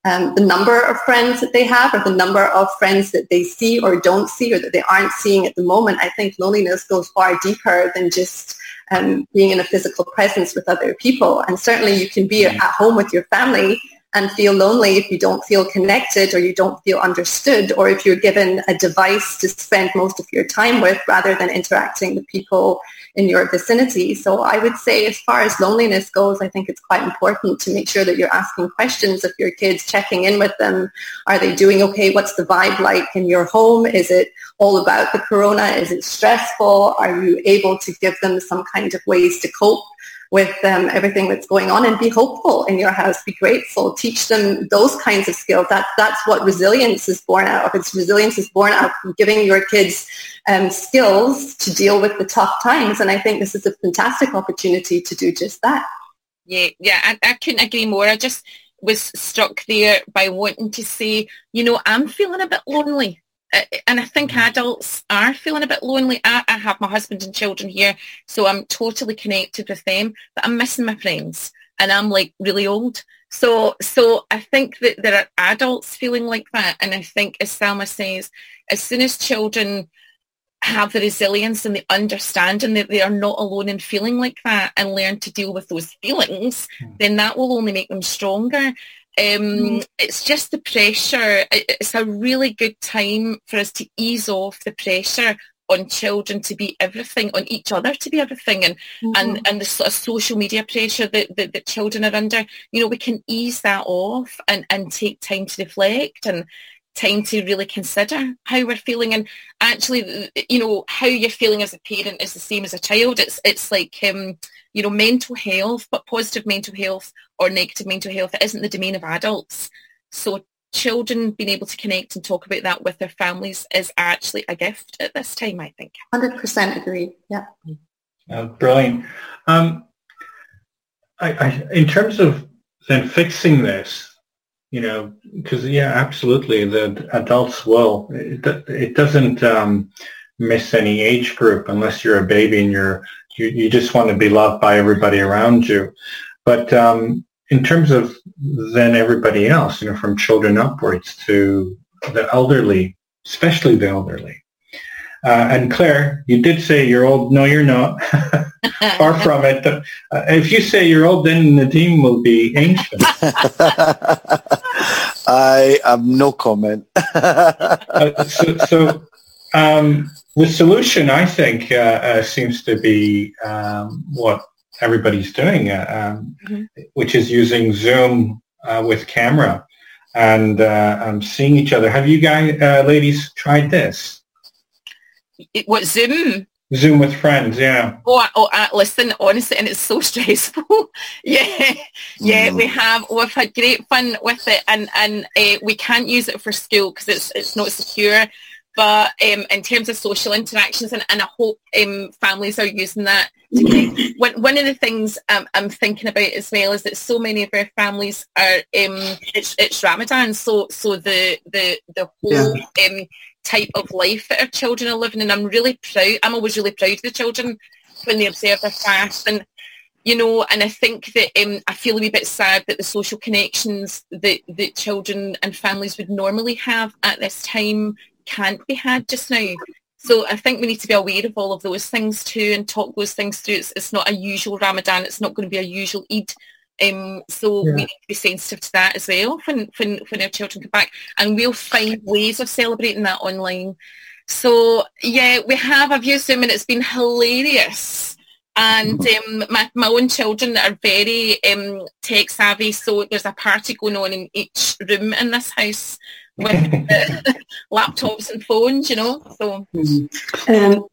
S6: um, the number of friends that they have or the number of friends that they see or don't see or that they aren't seeing at the moment. I think loneliness goes far deeper than just um, being in a physical presence with other people. And certainly you can be at home with your family and feel lonely if you don't feel connected or you don't feel understood or if you're given a device to spend most of your time with rather than interacting with people in your vicinity. So I would say as far as loneliness goes, I think it's quite important to make sure that you're asking questions of your kids, checking in with them. Are they doing okay? What's the vibe like in your home? Is it all about the corona? Is it stressful? Are you able to give them some kind of ways to cope? With um, everything that's going on and be hopeful in your house, be grateful, teach them those kinds of skills. That, that's what resilience is born out of. It's resilience is born out of giving your kids um, skills to deal with the tough times. And I think this is a fantastic opportunity to do just that.
S5: Yeah, yeah, I, I couldn't agree more. I just was struck there by wanting to say, you know, I'm feeling a bit lonely and I think adults are feeling a bit lonely. I, I, have my husband and children here, so I'm totally connected with them, but I'm missing my friends and I'm like really old. So, so I think that there are adults feeling like that. And I think, as Salma says, as soon as children have the resilience and the understanding that they are not alone in feeling like that and learn to deal with those feelings, mm. then that will only make them stronger. Um, mm. It's just the pressure. It's a really good time for us to ease off the pressure on children to be everything, on each other to be everything, and mm-hmm. and and the sort of social media pressure that, that, that children are under. You know, we can ease that off and and take time to reflect and time to really consider how we're feeling and actually you know how you're feeling as a parent is the same as a child it's it's like um you know, mental health, but positive mental health or negative mental health, it isn't the domain of adults. So children being able to connect and talk about that with their families is actually a gift at this time, I think.
S6: 100% agree. Yeah.
S4: Uh, brilliant. Um, I, I, in terms of then fixing this, you know, because yeah, absolutely, the adults will. It, it doesn't um, miss any age group unless you're a baby and you're you, you just want to be loved by everybody around you. But um, in terms of then everybody else, you know, from children upwards to the elderly, especially the elderly. Uh, and Claire, you did say you're old. No, you're not. Far from it. Uh, if you say you're old, then Nadeem will be ancient.
S2: I have no comment.
S4: uh, so, so um, the solution, I think, uh, uh, seems to be um, what everybody's doing, uh, um, mm-hmm. which is using Zoom uh, with camera and uh, um, seeing each other. Have you guys, uh, ladies, tried this?
S5: It, what Zoom?
S4: Zoom with friends, yeah.
S5: Oh, oh uh, listen, honestly, and it's so stressful. yeah, yeah, mm. we have. We've had great fun with it, and and uh, we can't use it for school because it's it's not secure. But um, in terms of social interactions, and, and I hope um, families are using that. one, one of the things um, I'm thinking about as well is that so many of our families are um, it's, it's Ramadan, so so the the the whole yeah. Type of life that our children are living, and I'm really proud. I'm always really proud of the children when they observe their fast and you know, and I think that um, I feel a wee bit sad that the social connections that, that children and families would normally have at this time can't be had just now. So I think we need to be aware of all of those things too and talk those things through. It's, it's not a usual Ramadan. It's not going to be a usual Eid. Um, so yeah. we need to be sensitive to that as well when, when, when our children come back. And we'll find ways of celebrating that online. So yeah, we have a view Zoom and it's been hilarious. And um, my, my own children are very um, tech savvy, so there's a party going on in each room in this house with laptops and phones, you know. So
S3: um,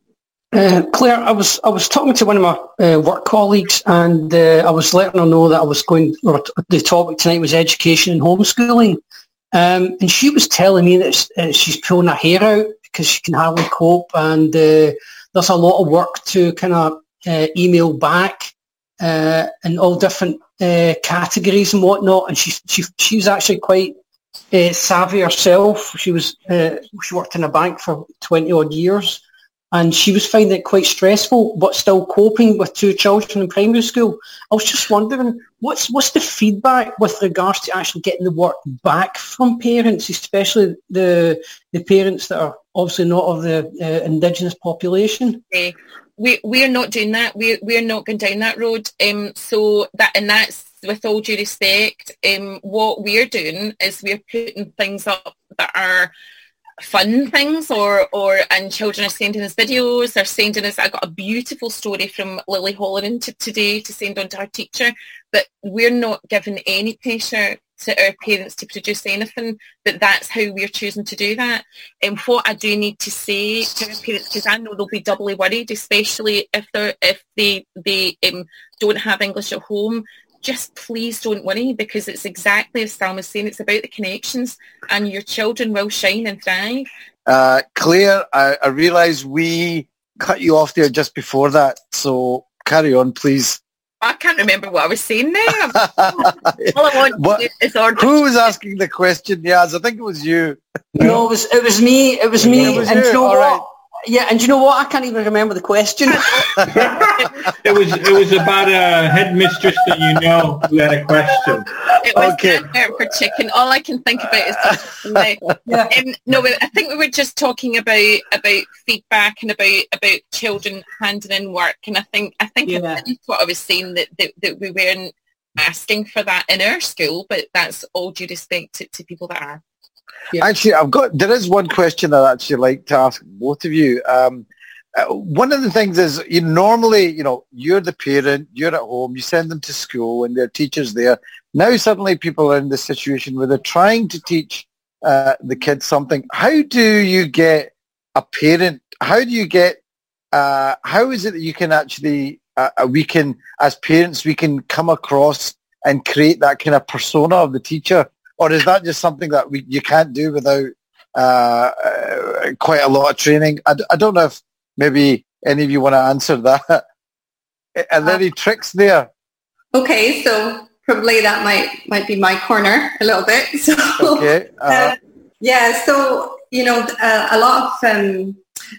S3: Uh, Claire, I was I was talking to one of my uh, work colleagues, and uh, I was letting her know that I was going. The topic tonight was education and homeschooling, um, and she was telling me that uh, she's pulling her hair out because she can hardly cope, and uh, there's a lot of work to kind of uh, email back in all different categories and whatnot. And she she she was actually quite savvy herself. She was she worked in a bank for twenty odd years and she was finding it quite stressful, but still coping with two children in primary school. I was just wondering, what's what's the feedback with regards to actually getting the work back from parents, especially the the parents that are obviously not of the uh, indigenous population?
S5: Okay. We we're not doing that. We we're not going down that road. Um, so that and that's with all due respect. Um, what we're doing is we're putting things up that are fun things or or and children are sending us videos they're sending us I got a beautiful story from Lily Holland to, today to send on to our teacher but we're not giving any pressure to our parents to produce anything but that's how we're choosing to do that. And what I do need to say to our parents because I know they'll be doubly worried especially if they if they they um, don't have English at home just please don't worry because it's exactly as Sam was saying, it's about the connections and your children will shine and thrive.
S2: Uh, Claire, I, I realise we cut you off there just before that, so carry on, please.
S5: I can't remember what I was saying there. All I want what, is order.
S2: Who was asking the question? Yes, I think it was you.
S3: No, it was it was me. It was me. It was and you. you know All what? Right. Yeah, and you know what? I can't even remember the question.
S4: it was it was about a headmistress that you know who had a question.
S5: It was okay. for chicken. All I can think about is yeah. Um, no, I think we were just talking about about feedback and about about children handing in work, and I think I think yeah. that's what I was saying that, that that we weren't asking for that in our school, but that's all due respect to, to people that are.
S2: Yeah. Actually, I've got there is one question I'd actually like to ask both of you. Um, uh, one of the things is you normally, you know, you're the parent, you're at home, you send them to school, and there are teachers there. Now suddenly people are in this situation where they're trying to teach uh, the kids something. How do you get a parent? How do you get? Uh, how is it that you can actually uh, uh, we can as parents we can come across and create that kind of persona of the teacher or is that just something that we, you can't do without uh, uh, quite a lot of training? I, I don't know if maybe any of you want to answer that. Are there uh, any tricks there?
S6: Okay, so probably that might might be my corner a little bit. So okay, uh, yeah, so you know, uh, a lot of um,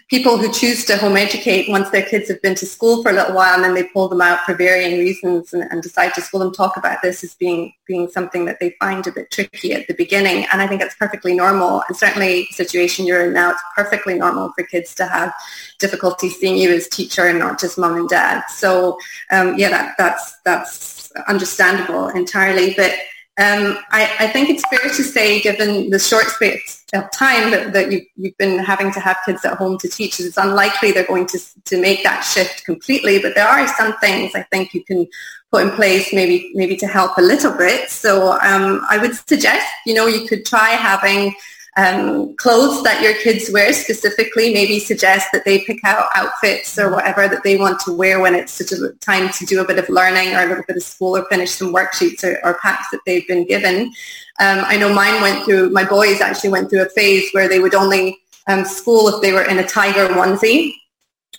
S6: people who choose to home educate once their kids have been to school for a little while and then they pull them out for varying reasons and, and, decide to school them talk about this as being being something that they find a bit tricky at the beginning. And I think it's perfectly normal. And certainly the situation you're in now it's perfectly normal for kids to have difficulty seeing you as teacher and not just mom and dad. So um, yeah that, that's that's understandable entirely. But um, I, I, think it's fair to say, given the short space of time that, that you, have been having to have kids at home to teach, it's unlikely they're going to, to make that shift completely. But there are some things I think you can put in place maybe maybe to help a little bit. So um, I would suggest, you know, you could try having um, clothes that your kids wear specifically. Maybe suggest that they pick out outfits or whatever that they want to wear when it's such a time to do a bit of learning or a little bit of school or finish some worksheets or, or packs that they've been given. Um, I know mine went through, my boys actually went through a phase where they would only um, school if they were in a tiger onesie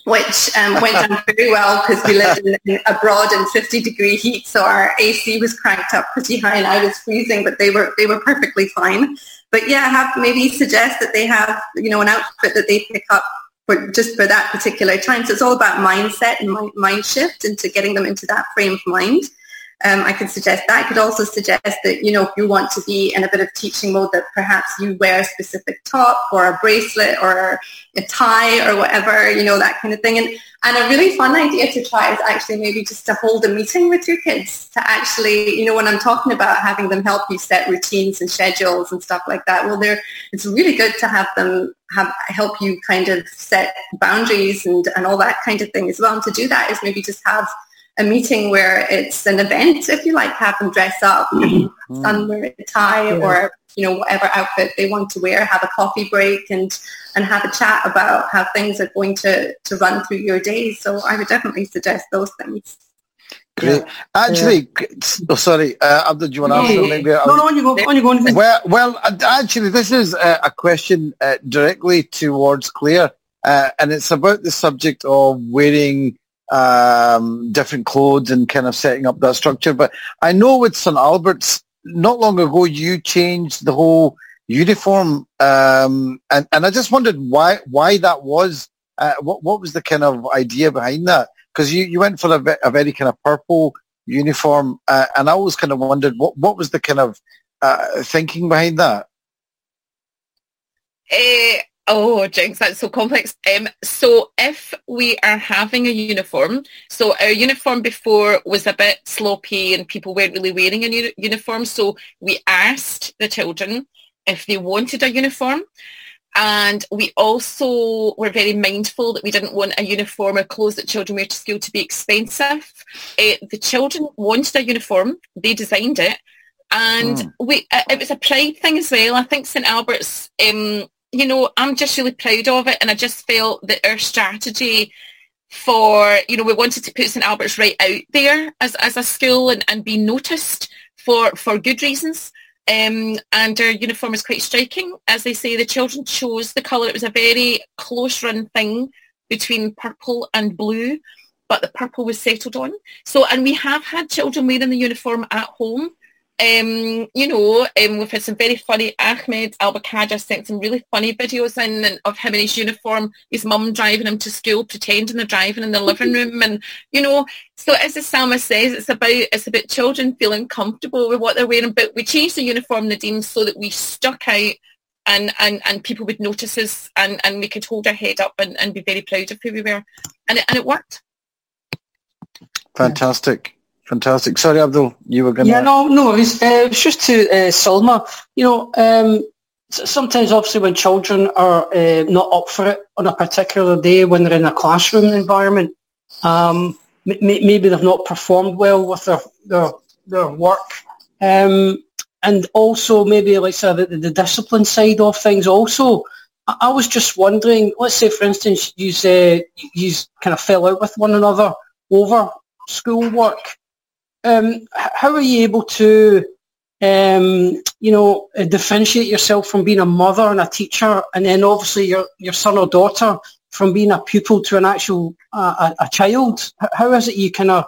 S6: which um, went down very well because we lived in, in, abroad in 50 degree heat, so our AC was cranked up pretty high, and I was freezing, but they were they were perfectly fine. But yeah, I have maybe suggest that they have you know an outfit that they pick up for just for that particular time. So it's all about mindset and mind shift into getting them into that frame of mind um, I could suggest that. I could also suggest that, you know, if you want to be in a bit of teaching mode that perhaps you wear a specific top or a bracelet or a tie or whatever, you know, that kind of thing. And, and a really fun idea to try is actually maybe just to hold a meeting with your kids to actually, you know, when I'm talking about having them help you set routines and schedules and stuff like that, well, there, it's really good to have them have help you kind of set boundaries and, and all that kind of thing as well. And to do that is maybe just have a meeting where it's an event, if you like, have them dress up,
S2: Mm.
S6: some wear a tie
S3: Yeah.
S6: or you know whatever outfit they want to wear, have a coffee break and and have a chat about how things are going to to run through your day. So I would definitely suggest those things.
S2: Great. Actually, oh, sorry, uh, Abdul, do you want to
S3: Yeah,
S2: answer?
S3: yeah,
S2: Maybe
S3: No, no, on you go. On you go.
S2: Well, well, uh, actually, this is a, a question uh, directly towards Claire, uh, and it's about the subject of wearing um, different clothes and kind of setting up that structure. But I know with St Albert's, not long ago, you changed the whole uniform, um, and and I just wondered why why that was. Uh, what what was the kind of idea behind that? Because you, you went for a, ve- a very kind of purple uniform, uh, and I always kind of wondered what what was the kind of uh, thinking behind that?
S5: Oh, Jinx, that's so complex. Um, so if we are having a uniform, so our uniform before was a bit sloppy and people weren't really wearing a uniform. So we asked the children if they wanted a uniform. And we also were very mindful that we didn't want a uniform or clothes that children wear to school to be expensive. Uh, the children wanted a uniform. They designed it. And
S2: Mm.
S5: we, uh, it was a pride thing as well. I think St Albert's, um, you know, I'm just really proud of it. And I just felt that our strategy for, you know, we wanted to put St Albert's right out there as, as a school and, and be noticed for, for good reasons. Um, and our uniform is quite striking. As they say, the children chose the colour. It was a very close run thing between purple and blue, but the purple was settled on. So, and we have had children wearing the uniform at home. Um, you know, um, we've had some very funny, Ahmed Al-Bakaja sent some really funny videos in of him in his uniform, his mum driving him to school, pretending they're driving in the living room. And, you know, so as the Salma says, it's about, it's about children feeling comfortable with what they're wearing. But we changed the uniform, Nadeem, so that we stuck out and, and, and people would notice us and, and we could hold our head up and, and be very proud of who we were. And it, and it worked.
S2: Fantastic, fantastic. Sorry, Abdul, you were going to.
S3: Yeah, no, no. Uh, it was just to uh, Salma. You know, um, sometimes obviously when children are uh, not up for it on a particular day when they're in a classroom environment, um, m- maybe they've not performed well with their their, their work. Um, and also maybe like say, the, the discipline side of things also. I, I was just wondering, let's say for instance, you you kind of fell out with one another over schoolwork um, how are you able to, um, you know, uh, differentiate yourself from being a mother and a teacher, and then obviously your your son or daughter from being a pupil to an actual uh, a, a child? How is it you kind of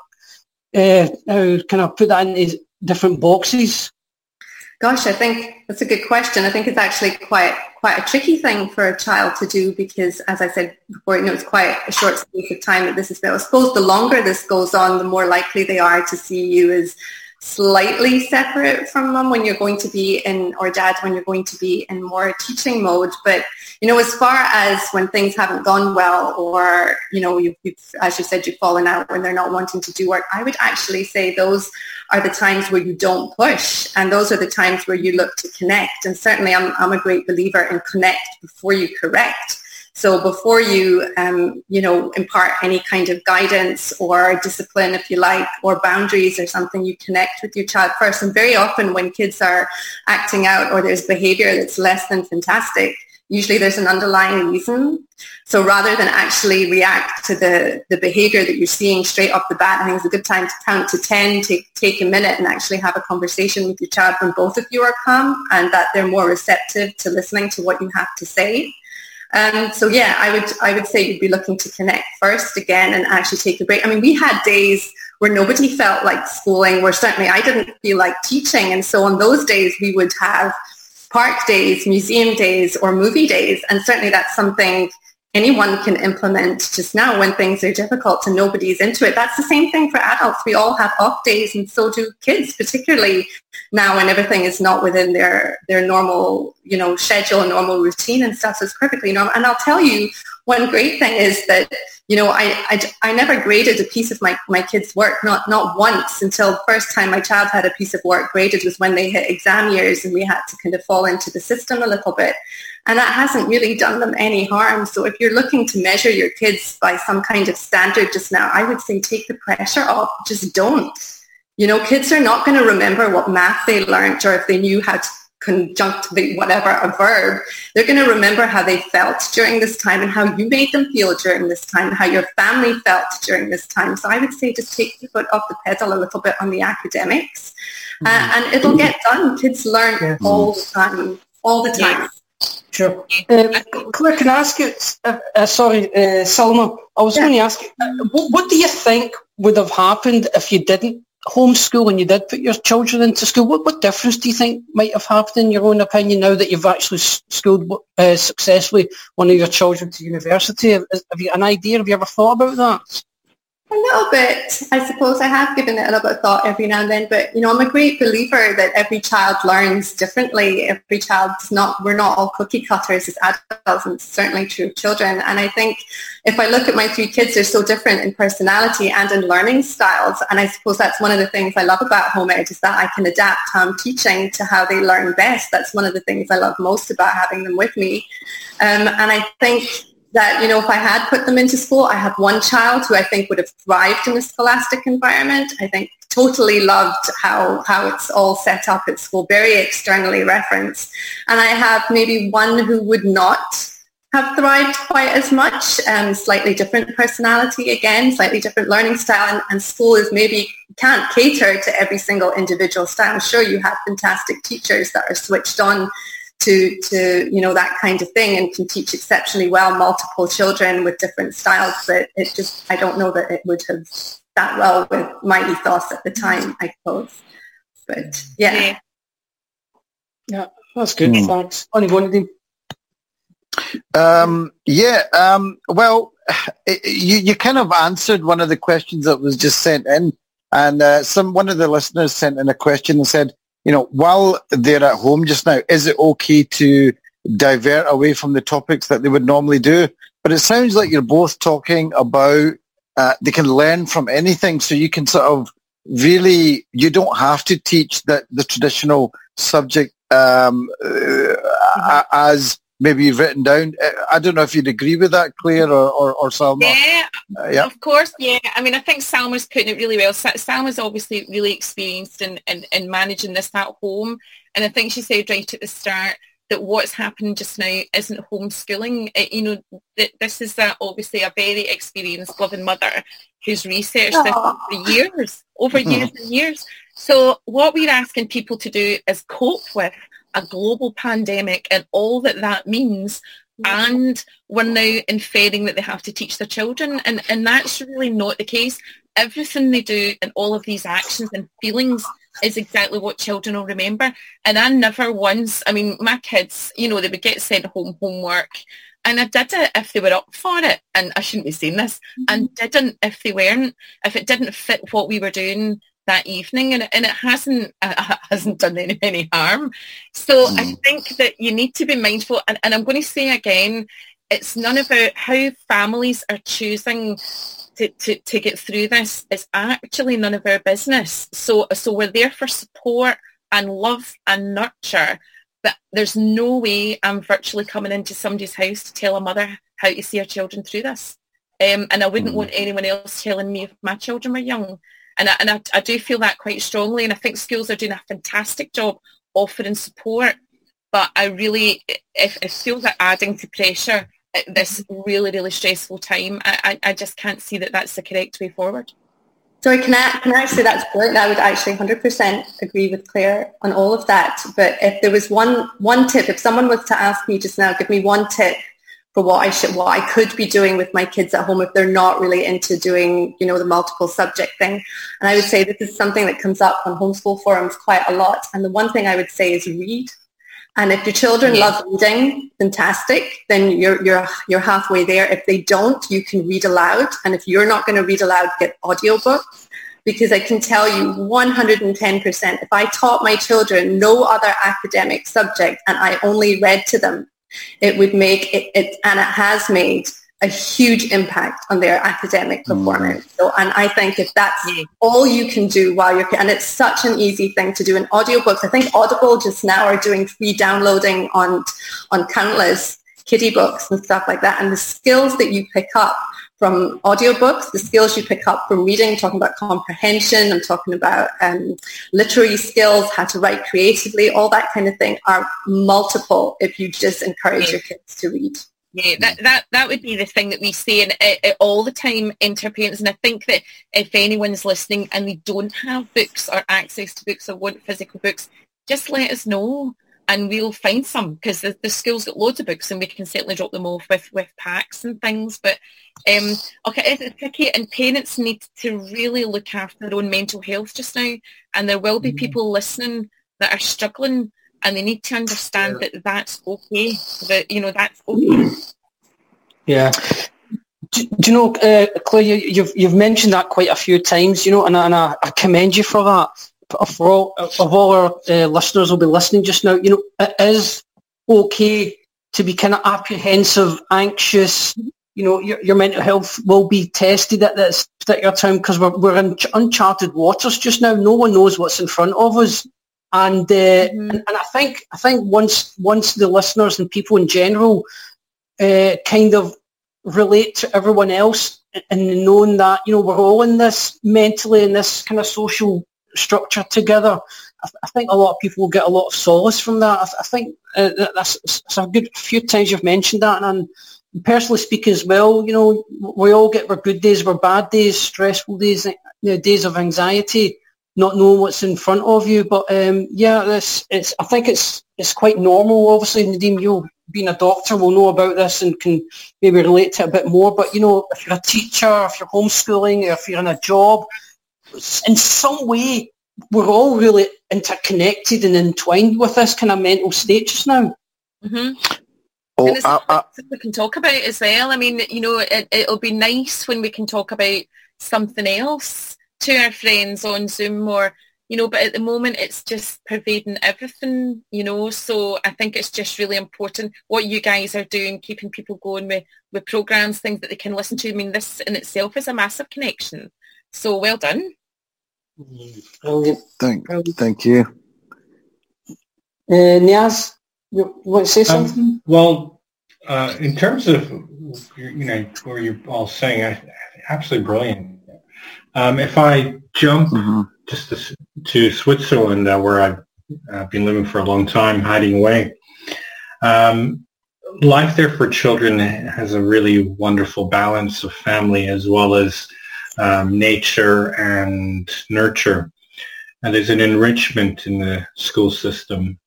S3: uh, kind of put that into different boxes?
S6: Gosh, I think that's a good question. I think it's actually quite quite a tricky thing for a child to do because, as I said before, you know, it's quite a short space of time that this is. There. I suppose the longer this goes on, the more likely they are to see you as slightly separate from mum when you're going to be in, or dad when you're going to be in more teaching mode. But you know, as far as when things haven't gone well, or you know, you've, you've as you said, you've fallen out when they're not wanting to do work, I would actually say those are the times where you don't push and those are the times where you look to connect and certainly I'm, I'm a great believer in connect before you correct so before you um, you know impart any kind of guidance or discipline if you like or boundaries or something you connect with your child first and very often when kids are acting out or there's behavior that's less than fantastic usually there's an underlying reason. So rather than actually react to the, the behavior that you're seeing straight off the bat, I think it's a good time to count to 10, take, take a minute and actually have a conversation with your child when both of you are calm and that they're more receptive to listening to what you have to say. Um, so yeah, I would I would say you'd be looking to connect first again and actually take a break. I mean, we had days where nobody felt like schooling, where certainly I didn't feel like teaching, and so on those days we would have park days, museum days, or movie days, and certainly that's something anyone can implement just now when things are difficult and nobody's into it. That's the same thing for adults. We all have off days and so do kids, particularly now when everything is not within their, their normal, you know, schedule and normal routine and stuff. So it's perfectly normal. And I'll tell you, one great thing is that you know I, I, I never graded a piece of my, my kids' work, not not once until the first time my child had a piece of work graded was when they hit exam years and we had to kind of fall into the system a little bit. And that hasn't really done them any harm. So if you're looking to measure your kids by some kind of standard just now, I would say take the pressure off. Just don't. You know, kids are not going to remember what math they learned or if they knew how to conjunctive, whatever, a verb. They're going to remember how they felt during this time and how you made them feel during this time, how your family felt during this time. So I would say just take your foot off the pedal a little bit on the academics uh, mm-hmm. uh, and it'll get done. Kids learn yeah. all the time, all the time.
S3: Sure. Uh, Claire, can I ask you, uh, uh, sorry, uh, Salma, I was yeah. going to ask you, uh, what, what do you think would have happened if you didn't homeschool and you did put your children into school? What, what difference do you think might have happened in your own opinion now that you've actually schooled uh, successfully one of your children to university? Have you an idea? Have you ever thought about that?
S6: A little bit. I suppose I have given it a little bit of thought every now and then, but you know, I'm a great believer that every child learns differently. Every child's not, we're not all cookie cutters as adults, and certainly true of children. And I think if I look at my three kids, they're so different in personality and in learning styles. And I suppose that's one of the things I love about home ed is that I can adapt how I'm teaching to how they learn best. That's one of the things I love most about having them with me. Um, and I think that, you know, if I had put them into school, I have one child who I think would have thrived in a scholastic environment. I think totally loved how, how it's all set up at school, very externally referenced. And I have maybe one who would not have thrived quite as much, um, slightly different personality again, slightly different learning style, and, and school is maybe can't cater to every single individual style. I'm sure you have fantastic teachers that are switched on to to you know that kind of thing and can teach exceptionally well multiple children with different styles but it just i don't know that it would have that well with my ethos at the time i suppose. But yeah.
S3: Yeah. That's good. Mm. thanks. Only one
S2: um yeah um well it, you you kind of answered one of the questions that was just sent in and uh, some one of the listeners sent in a question and said you know, while they're at home just now, is it okay to divert away from the topics that they would normally do? But it sounds like you're both talking about uh, they can learn from anything. So you can sort of really, you don't have to teach that the traditional subject um, uh, mm-hmm. as maybe you've written down. Uh, I don't know if you'd agree with that, Claire or, or, or Salma.
S5: Yeah, uh, yeah, of course. Yeah, I mean, I think Salma's putting it really well. Salma's obviously really experienced in, in, in managing this at home. And I think she said right at the start that what's happened just now isn't homeschooling. It, you know, th- this is a, obviously a very experienced, loving mother who's researched Aww. this for years, over years and years. So what we're asking people to do is cope with a global pandemic and all that that means and we're now inferring that they have to teach their children. And and that's really not the case. Everything they do and all of these actions and feelings is exactly what children will remember. And i never once i mean my kids you know they would get sent home homework and I did it if they were up for it, and I shouldn't be saying this, mm-hmm. and didn't if they weren't, if it didn't fit what we were doing that evening and, and it hasn't uh, hasn't done any, any harm so mm. i think that you need to be mindful and, and i'm going to say again it's none about how families are choosing to, to, to get through this it's actually none of our business so so we're there for support and love and nurture but there's no way i'm virtually coming into somebody's house to tell a mother how to see her children through this um, and i wouldn't mm. want anyone else telling me if my children were young and I, and I, I do feel that quite strongly. And I think schools are doing a fantastic job offering support. But I really, if, if schools are adding to pressure at this really, really stressful time, I, I, I just can't see that that's the correct way forward.
S6: So can I, can I say that's brilliant? I would actually 100% agree with Claire on all of that. But if there was one, one tip, if someone was to ask me just now, give me one tip for what I should, what I could be doing with my kids at home if they're not really into doing, you know, the multiple subject thing. And I would say this is something that comes up on homeschool forums quite a lot. And the one thing I would say is read. And if your children yeah. love reading, fantastic, then you're, you're, you're halfway there. If they don't, you can read aloud. And if you're not going to read aloud, get audiobooks because I can tell you 110%, if I taught my children no other academic subject and I only read to them it would make it, it and it has made a huge impact on their academic
S2: Mm.
S6: performance. So, and I think if that's all you can do while you're, and it's such an easy thing to do in audiobooks. I think Audible just now are doing free downloading on, on countless kiddie books and stuff like that. And the skills that you pick up from audiobooks, the skills you pick up from reading, talking about comprehension, I'm talking about um, literary skills, how to write creatively, all that kind of thing are multiple if you just encourage your kids to read.
S5: Yeah, that, that that would be the thing that we say and uh, uh, all the time into parents. And I think that if anyone's listening and they don't have books or access to books or want physical books, just let us know and we'll find some because the, the school's got loads of books and we can certainly drop them off with, with packs and things. But um, okay, it's tricky and parents need to really look after their own mental health just now. And there will be people listening that are struggling and they need to understand that that's okay. That, you know, that's okay.
S3: Yeah. Do, do you know, uh, Claire, you, you've you've mentioned that quite a few times, you know, and, and I, I commend you for that. For all of all our uh, listeners will be listening just now, you know, it is okay to be kind of apprehensive, anxious. You know, your, your mental health will be tested at this particular time because we're we're in ch- uncharted waters just now. No one knows what's in front of us, and uh, and, and I think I think once once the listeners and people in general uh, kind of relate to everyone else and knowing that you know we're all in this mentally in this kind of social structure together. I, th- I think a lot of people will get a lot of solace from that. I, th- I think uh, that- that's, that's a good few times you've mentioned that, and I'm personally speaking as well, you know, we all get our good days, our bad days, stressful days, you know, days of anxiety, not knowing what's in front of you. But um, yeah, this it's. I think it's it's quite normal. Obviously, Nadeem, you being a doctor will know about this and can maybe relate to it a bit more. But you know, if you're a teacher, if you're homeschooling, if you're in a job, in some way, we're all really interconnected and entwined with this kind of mental state just now.
S5: hmm
S2: Oh,
S5: and it's
S2: I, I,
S5: we can talk about as well. I mean, you know, it, it'll be nice when we can talk about something else to our friends on Zoom or, you know, but at the moment it's just pervading everything, you know, so I think it's just really important what you guys are doing, keeping people going with, with programs, things that they can listen to. I mean, this in itself is a massive connection. So well done.
S3: Brilliant.
S2: thank, thank you.
S3: Uh, Niaz, you want to say something?
S4: Um, well, uh, in terms of you know where you're all saying, I, absolutely brilliant. Um, if I jump
S2: Mhm.
S4: just to, to Switzerland, uh, where I've uh, been living for a long time, hiding away, um, life there for children has a really wonderful balance of family as well as um, nature and nurture. And there's an enrichment in the school system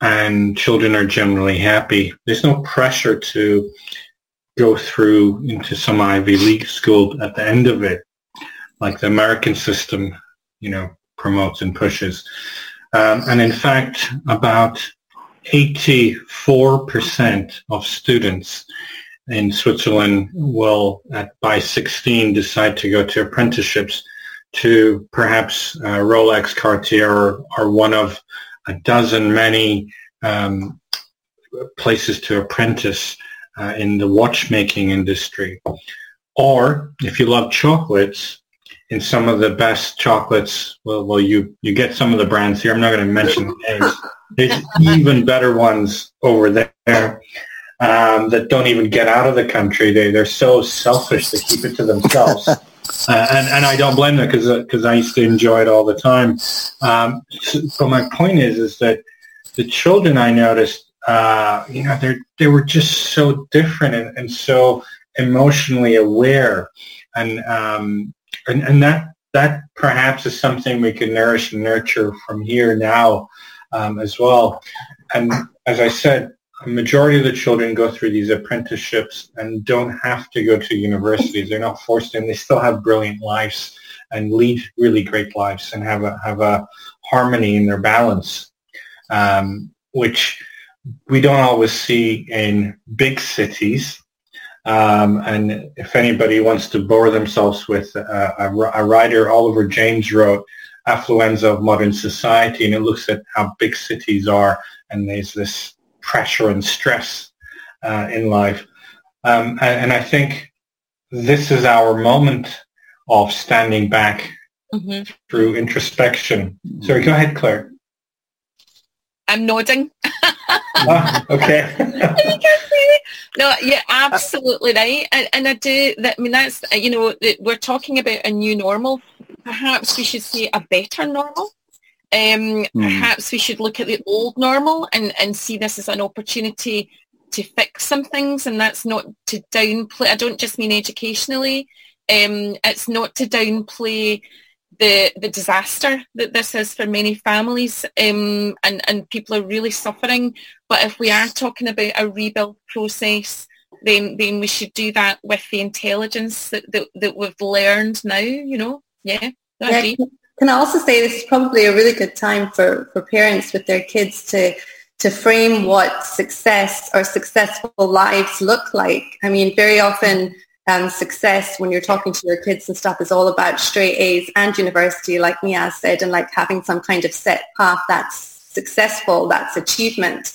S4: and children are generally happy. There's no pressure to go through into some Ivy League school at the end of it, like the American system, you know, promotes and pushes. Um, and in fact, about 84% of students in Switzerland will, at, by 16, decide to go to apprenticeships to perhaps uh, Rolex, Cartier, or, or one of a dozen many um, places to apprentice uh, in the watchmaking industry. Or if you love chocolates, in some of the best chocolates, well, well, you, you get some of the brands here. I'm not going to mention the names. There's even better ones over there um, that don't even get out of the country. They, they're so selfish. They keep it to themselves. Uh, and, and I don't blame them because because I used to enjoy it all the time. Um, so, so my point is is that the children I noticed, uh, you know, they they were just so different and, and so emotionally aware, and um, and and that that perhaps is something we can nourish and nurture from here now um, as well. And as I said, a majority of the children go through these apprenticeships and don't have to go to universities. They're not forced in. They still have brilliant lives and lead really great lives and have a have a harmony in their balance, um, which we don't always see in big cities. Um, and if anybody wants to bore themselves with a, a writer, Oliver James wrote Affluenza of Modern Society, and it looks at how big cities are, and there's this pressure and stress uh, in life. Um, and, and, I think this is our moment of standing back mm-hmm. through introspection. Sorry, go ahead, Claire.
S5: I'm nodding.
S4: oh, okay.
S5: no, you're absolutely right, and, and I do. That, I mean, that's you know, we're talking about a new normal. Perhaps we should say a better normal. Um, mm. Perhaps we should look at the old normal and, and see this as an opportunity to fix some things, and that's not to downplay. I don't just mean educationally. Um, it's not to downplay the the disaster that this is for many families, um, and and people are really suffering. But if we are talking about a rebuild process, then then we should do that with the intelligence that that, that we've learned now. You know, yeah.
S6: yeah can I also say this is probably a really good time for, for parents with their kids to to frame what success or successful lives look like. I mean, very often um, success when you're talking to your kids and stuff is all about straight A's and university, like Niaz said, and like having some kind of set path that's successful, that's achievement.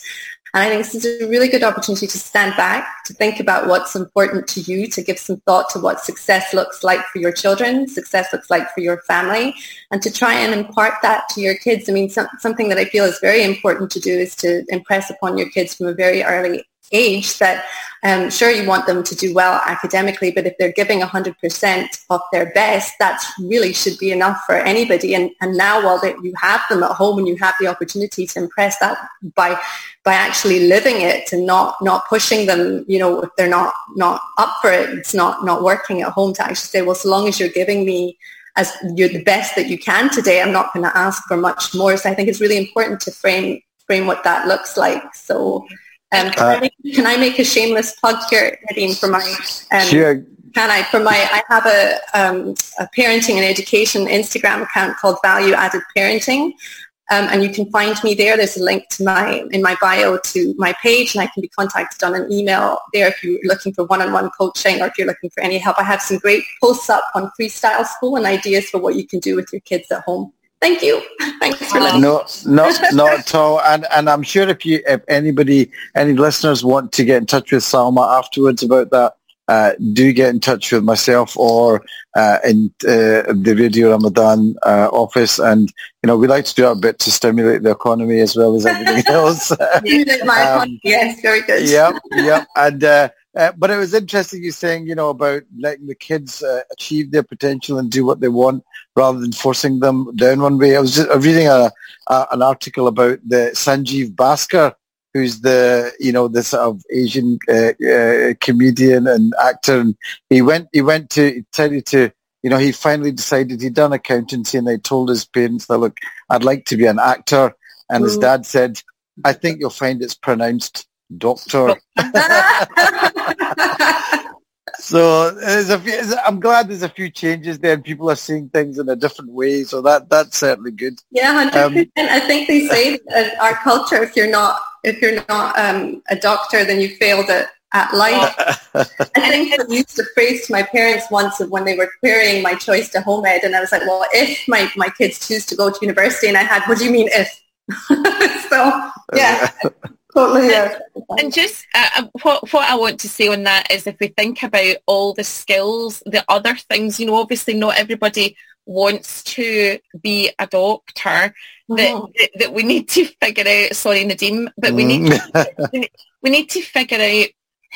S6: And I think this is a really good opportunity to stand back, to think about what's important to you, to give some thought to what success looks like for your children, success looks like for your family, and to try and impart that to your kids. I mean, some, something that I feel is very important to do is to impress upon your kids from a very early age that um, sure you want them to do well academically, but if they're giving 100% of their best, that really should be enough for anybody. And, and now while you have them at home and you have the opportunity to impress that by by actually living it and not not pushing them, you know, if they're not not up for it, it's not not working at home to actually say, well, so long as you're giving me as you're the best that you can today, I'm not going to ask for much more. So I think it's really important to frame frame what that looks like. So um, can, uh, I make, can, I make, a shameless plug here, Nadeem, for my um, sure. Can I? For my, I have a, um, a parenting and education Instagram account called Value Added Parenting, um, and you can find me there. There's a link to my in my bio to my page, and I can be contacted on an email there if you're looking for one-on-one coaching or if you're looking for any help. I have some great posts up on freestyle school and ideas for what you can do with your kids at home. Thank you. Thanks for.
S2: No, no, not at all. And and I'm sure if you, if anybody, any listeners want to get in touch with Salma afterwards about that, uh, do get in touch with myself or uh, in uh, the Radio Ramadan uh, office. And, you know, we like to do our bit to stimulate the economy as well as everything else.
S6: um, yes, very good.
S2: Yeah, yeah. And, uh, uh, but it was interesting you saying, you know, about letting the kids achieve their potential and do what they want rather than forcing them down one way. I was just reading a, a an article about the Sanjeev Bhaskar, who's the you know the sort of Asian uh, uh, comedian and actor, and he went he went to tell you to you know he finally decided he'd done accountancy, and they told his parents that look, I'd like to be an actor, and mm. his dad said, I think you'll find it's pronounced doctor. so there's a few, I'm glad there's a few changes there, and people are seeing things in a different way. So that that's certainly good.
S6: Yeah, um. I think they say that our culture, if you're not if you're not um, a doctor, then you failed at, at life. I think I used a phrase to my parents once when they were querying my choice to home ed, and I was like, well, if my, my kids choose to go to university, and I had, what do you mean if? so, yeah. Totally, yeah.
S5: And just uh, uh, what what I want to say on that is, if we think about all the skills, the other things, you know, obviously not everybody wants to be a doctor that, oh. that, that, we need to figure out sorry Nadeem but we need to, mm. we need to figure out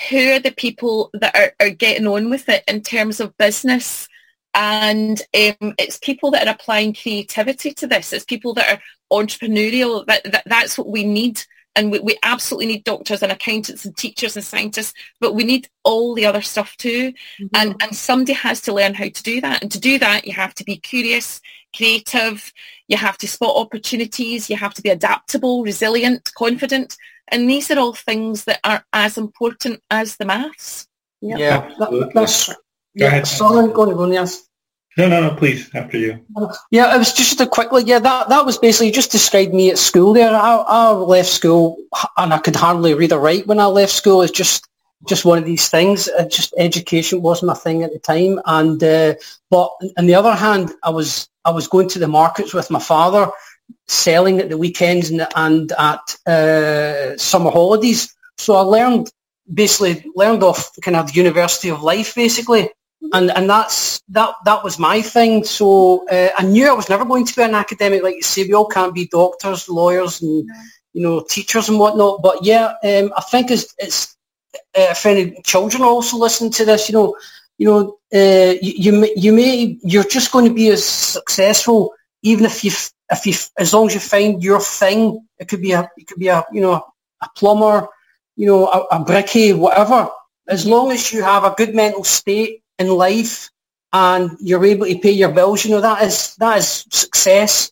S5: who are the people that are, are getting on with it in terms of business and um, it's people that are applying creativity to this it's people that are entrepreneurial that, that that's what we need and we, we absolutely need doctors and accountants and teachers and scientists, but we need all the other stuff too. Mm-hmm. And, and somebody has to learn how to do that. And to do that, you have to be curious, creative, you have to spot opportunities, you have to be adaptable, resilient, confident. And these are all things that are as important as the maths.
S3: Yeah, yeah that, that's, yeah, sorry, go on, go on, yes.
S4: No, no, no, please, after you.
S3: Yeah, it was just a quick, quickly, yeah, that, that was basically just described me at school there. I, I left school and I could hardly read or write when I left school. It's just just one of these things. It just education was my thing at the time. And uh, but on the other hand, I was I was going to the markets with my father, selling at the weekends and, and at uh, summer holidays. So I learned basically learned off kind of the University of Life, basically. And and that's that that was my thing. So uh, I knew I was never going to be an academic, like you say. We all can't be doctors, lawyers, and you know teachers and whatnot. But yeah, um, I think it's it's uh, if any children also listen to this, you know, you know, uh, you, you you may you're just going to be as successful even if you if you as long as you find your thing. It could be a it could be a you know a plumber, you know, a, a brickie, whatever. As long as you have a good mental state in life and you're able to pay your bills, you know, that is that is success,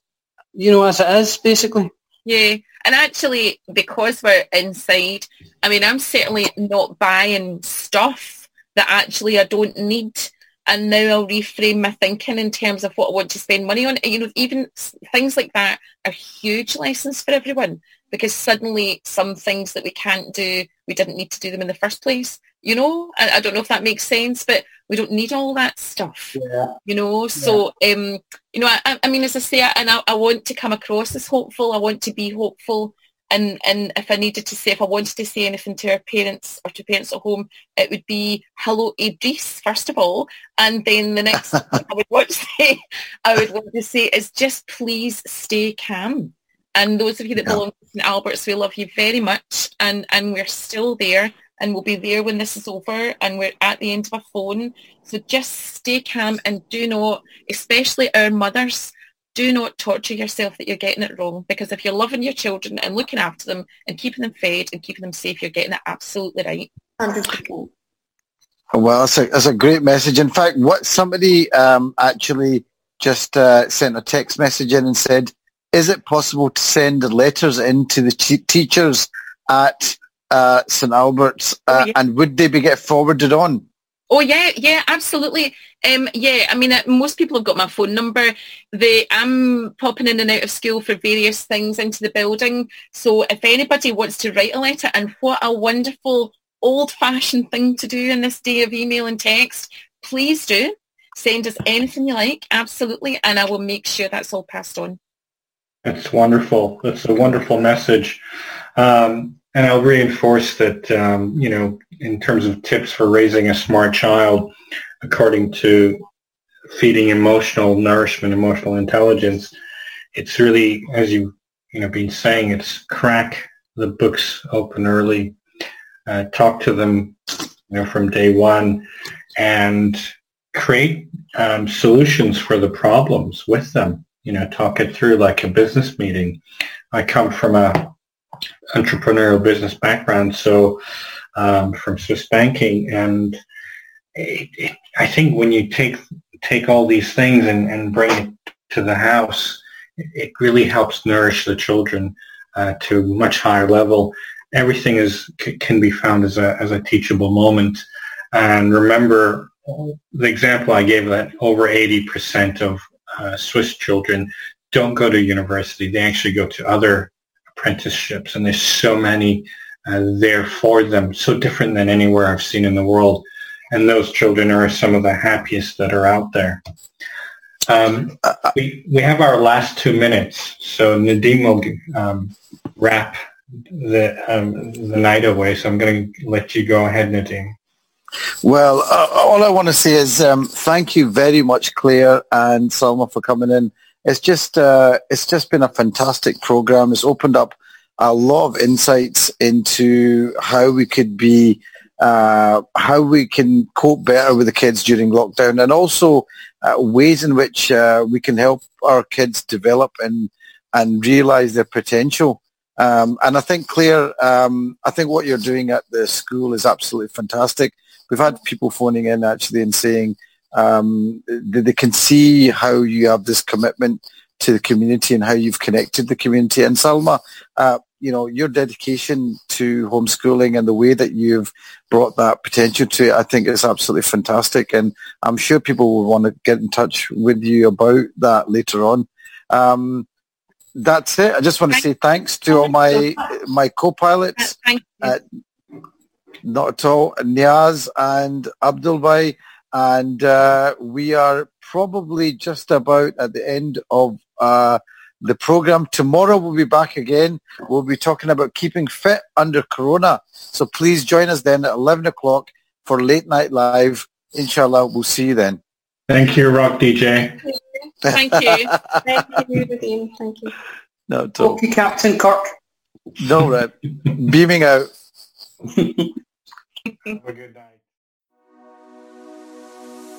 S3: you know, as it is basically.
S5: Yeah. And actually, because we're inside, I mean, I'm certainly not buying stuff that actually I don't need. And now I'll reframe my thinking in terms of what I want to spend money on. You know, even things like that are huge lessons for everyone because suddenly some things that we can't do, we didn't need to do them in the first place. You know, I, I don't know if that makes sense, but we don't need all that stuff.
S3: Yeah.
S5: You know, so
S3: Yeah.
S5: um, you know, I, I mean, as I say, and I, I want to come across as hopeful. I want to be hopeful. And and if I needed to say, if I wanted to say anything to our parents or to parents at home, it would be hello, Idris, first of all, and then the next I would want to say, I would want to say is just please stay calm. And those of you that
S2: Yeah.
S5: belong to St Albert's, we love you very much, and and we're still there, and we'll be there when this is over, and we're at the end of a phone. So just stay calm and do not, especially our mothers, do not torture yourself that you're getting it wrong. Because if you're loving your children and looking after them and keeping them fed and keeping them safe, you're getting it absolutely right.
S6: 100%.
S2: Well, that's a, that's a great message. In fact, what somebody um, actually just uh, sent a text message in and said, is it possible to send letters in to the te- teachers at uh, St. Albert's uh,
S5: Oh, yeah.
S2: and would they be get forwarded on?
S5: Oh yeah, yeah, absolutely. Um, yeah, I mean, uh, most people have got my phone number. They, I'm popping in and out of school for various things into the building. So if anybody wants to write a letter, and what a wonderful old-fashioned thing to do in this day of email and text, please do send us anything you like, absolutely, and I will make sure that's all passed on.
S4: That's wonderful. That's a wonderful message. Um, and I'll reinforce that, um, you know, in terms of tips for raising a smart child, according to feeding emotional nourishment, emotional intelligence, it's really, as you, you know, been saying, it's crack the books open early, uh, talk to them, you know, from day one and create um, solutions for the problems with them you know, talk it through like a business meeting. I come from a entrepreneurial business background, so um, from Swiss banking, and it, it, I think when you take take all these things and, and bring it to the house, it really helps nourish the children uh, to a much higher level. Everything is c- can be found as a as a teachable moment, and remember the example I gave that over eighty percent of uh, Swiss children don't go to university. They actually go to other apprenticeships, and there's so many uh, there for them, so different than anywhere I've seen in the world. And those children are some of the happiest that are out there. Um, we, we have our last two minutes, so Nadeem will um, wrap the, um, the night away. So I'm going to let you go ahead, Nadeem.
S2: Well, uh, all I want to say is um, thank you very much, Claire and Salma, for coming in. It's just uh, it's just been a fantastic program. It's opened up a lot of insights into how we could be, uh, how we can cope better with the kids during lockdown, and also uh, ways in which uh, we can help our kids develop and and realize their potential. Um, and I think, Claire, um, I think what you're doing at the school is absolutely fantastic we've had people phoning in actually and saying um, they can see how you have this commitment to the community and how you've connected the community. And Salma, uh, you know, your dedication to homeschooling and the way that you've brought that potential to it, I think is absolutely fantastic. And I'm sure people will want to get in touch with you about that later on. Um, that's it. I just want to say thanks to all my my co-pilots. Uh, not at all. Niaz and Abdul Bhai. And uh, we are probably just about at the end of uh, the program. Tomorrow we'll be back again. We'll be talking about keeping fit under Corona. So please join us then at 11 o'clock for Late Night Live. Inshallah, we'll see you then.
S4: Thank you, Rock DJ.
S5: Thank you.
S6: Thank you, Nadeem. Thank you.
S2: No, at all.
S3: Okay, Captain Kirk.
S2: No, right. Beaming out.
S4: Have a good night.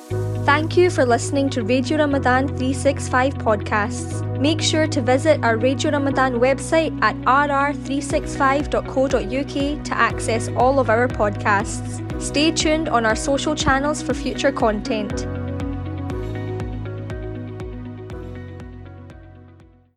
S1: Thank you for listening to Radio Ramadan 365 podcasts. Make sure to visit our Radio Ramadan website at rr365.co.uk to access all of our podcasts. Stay tuned on our social channels for future content.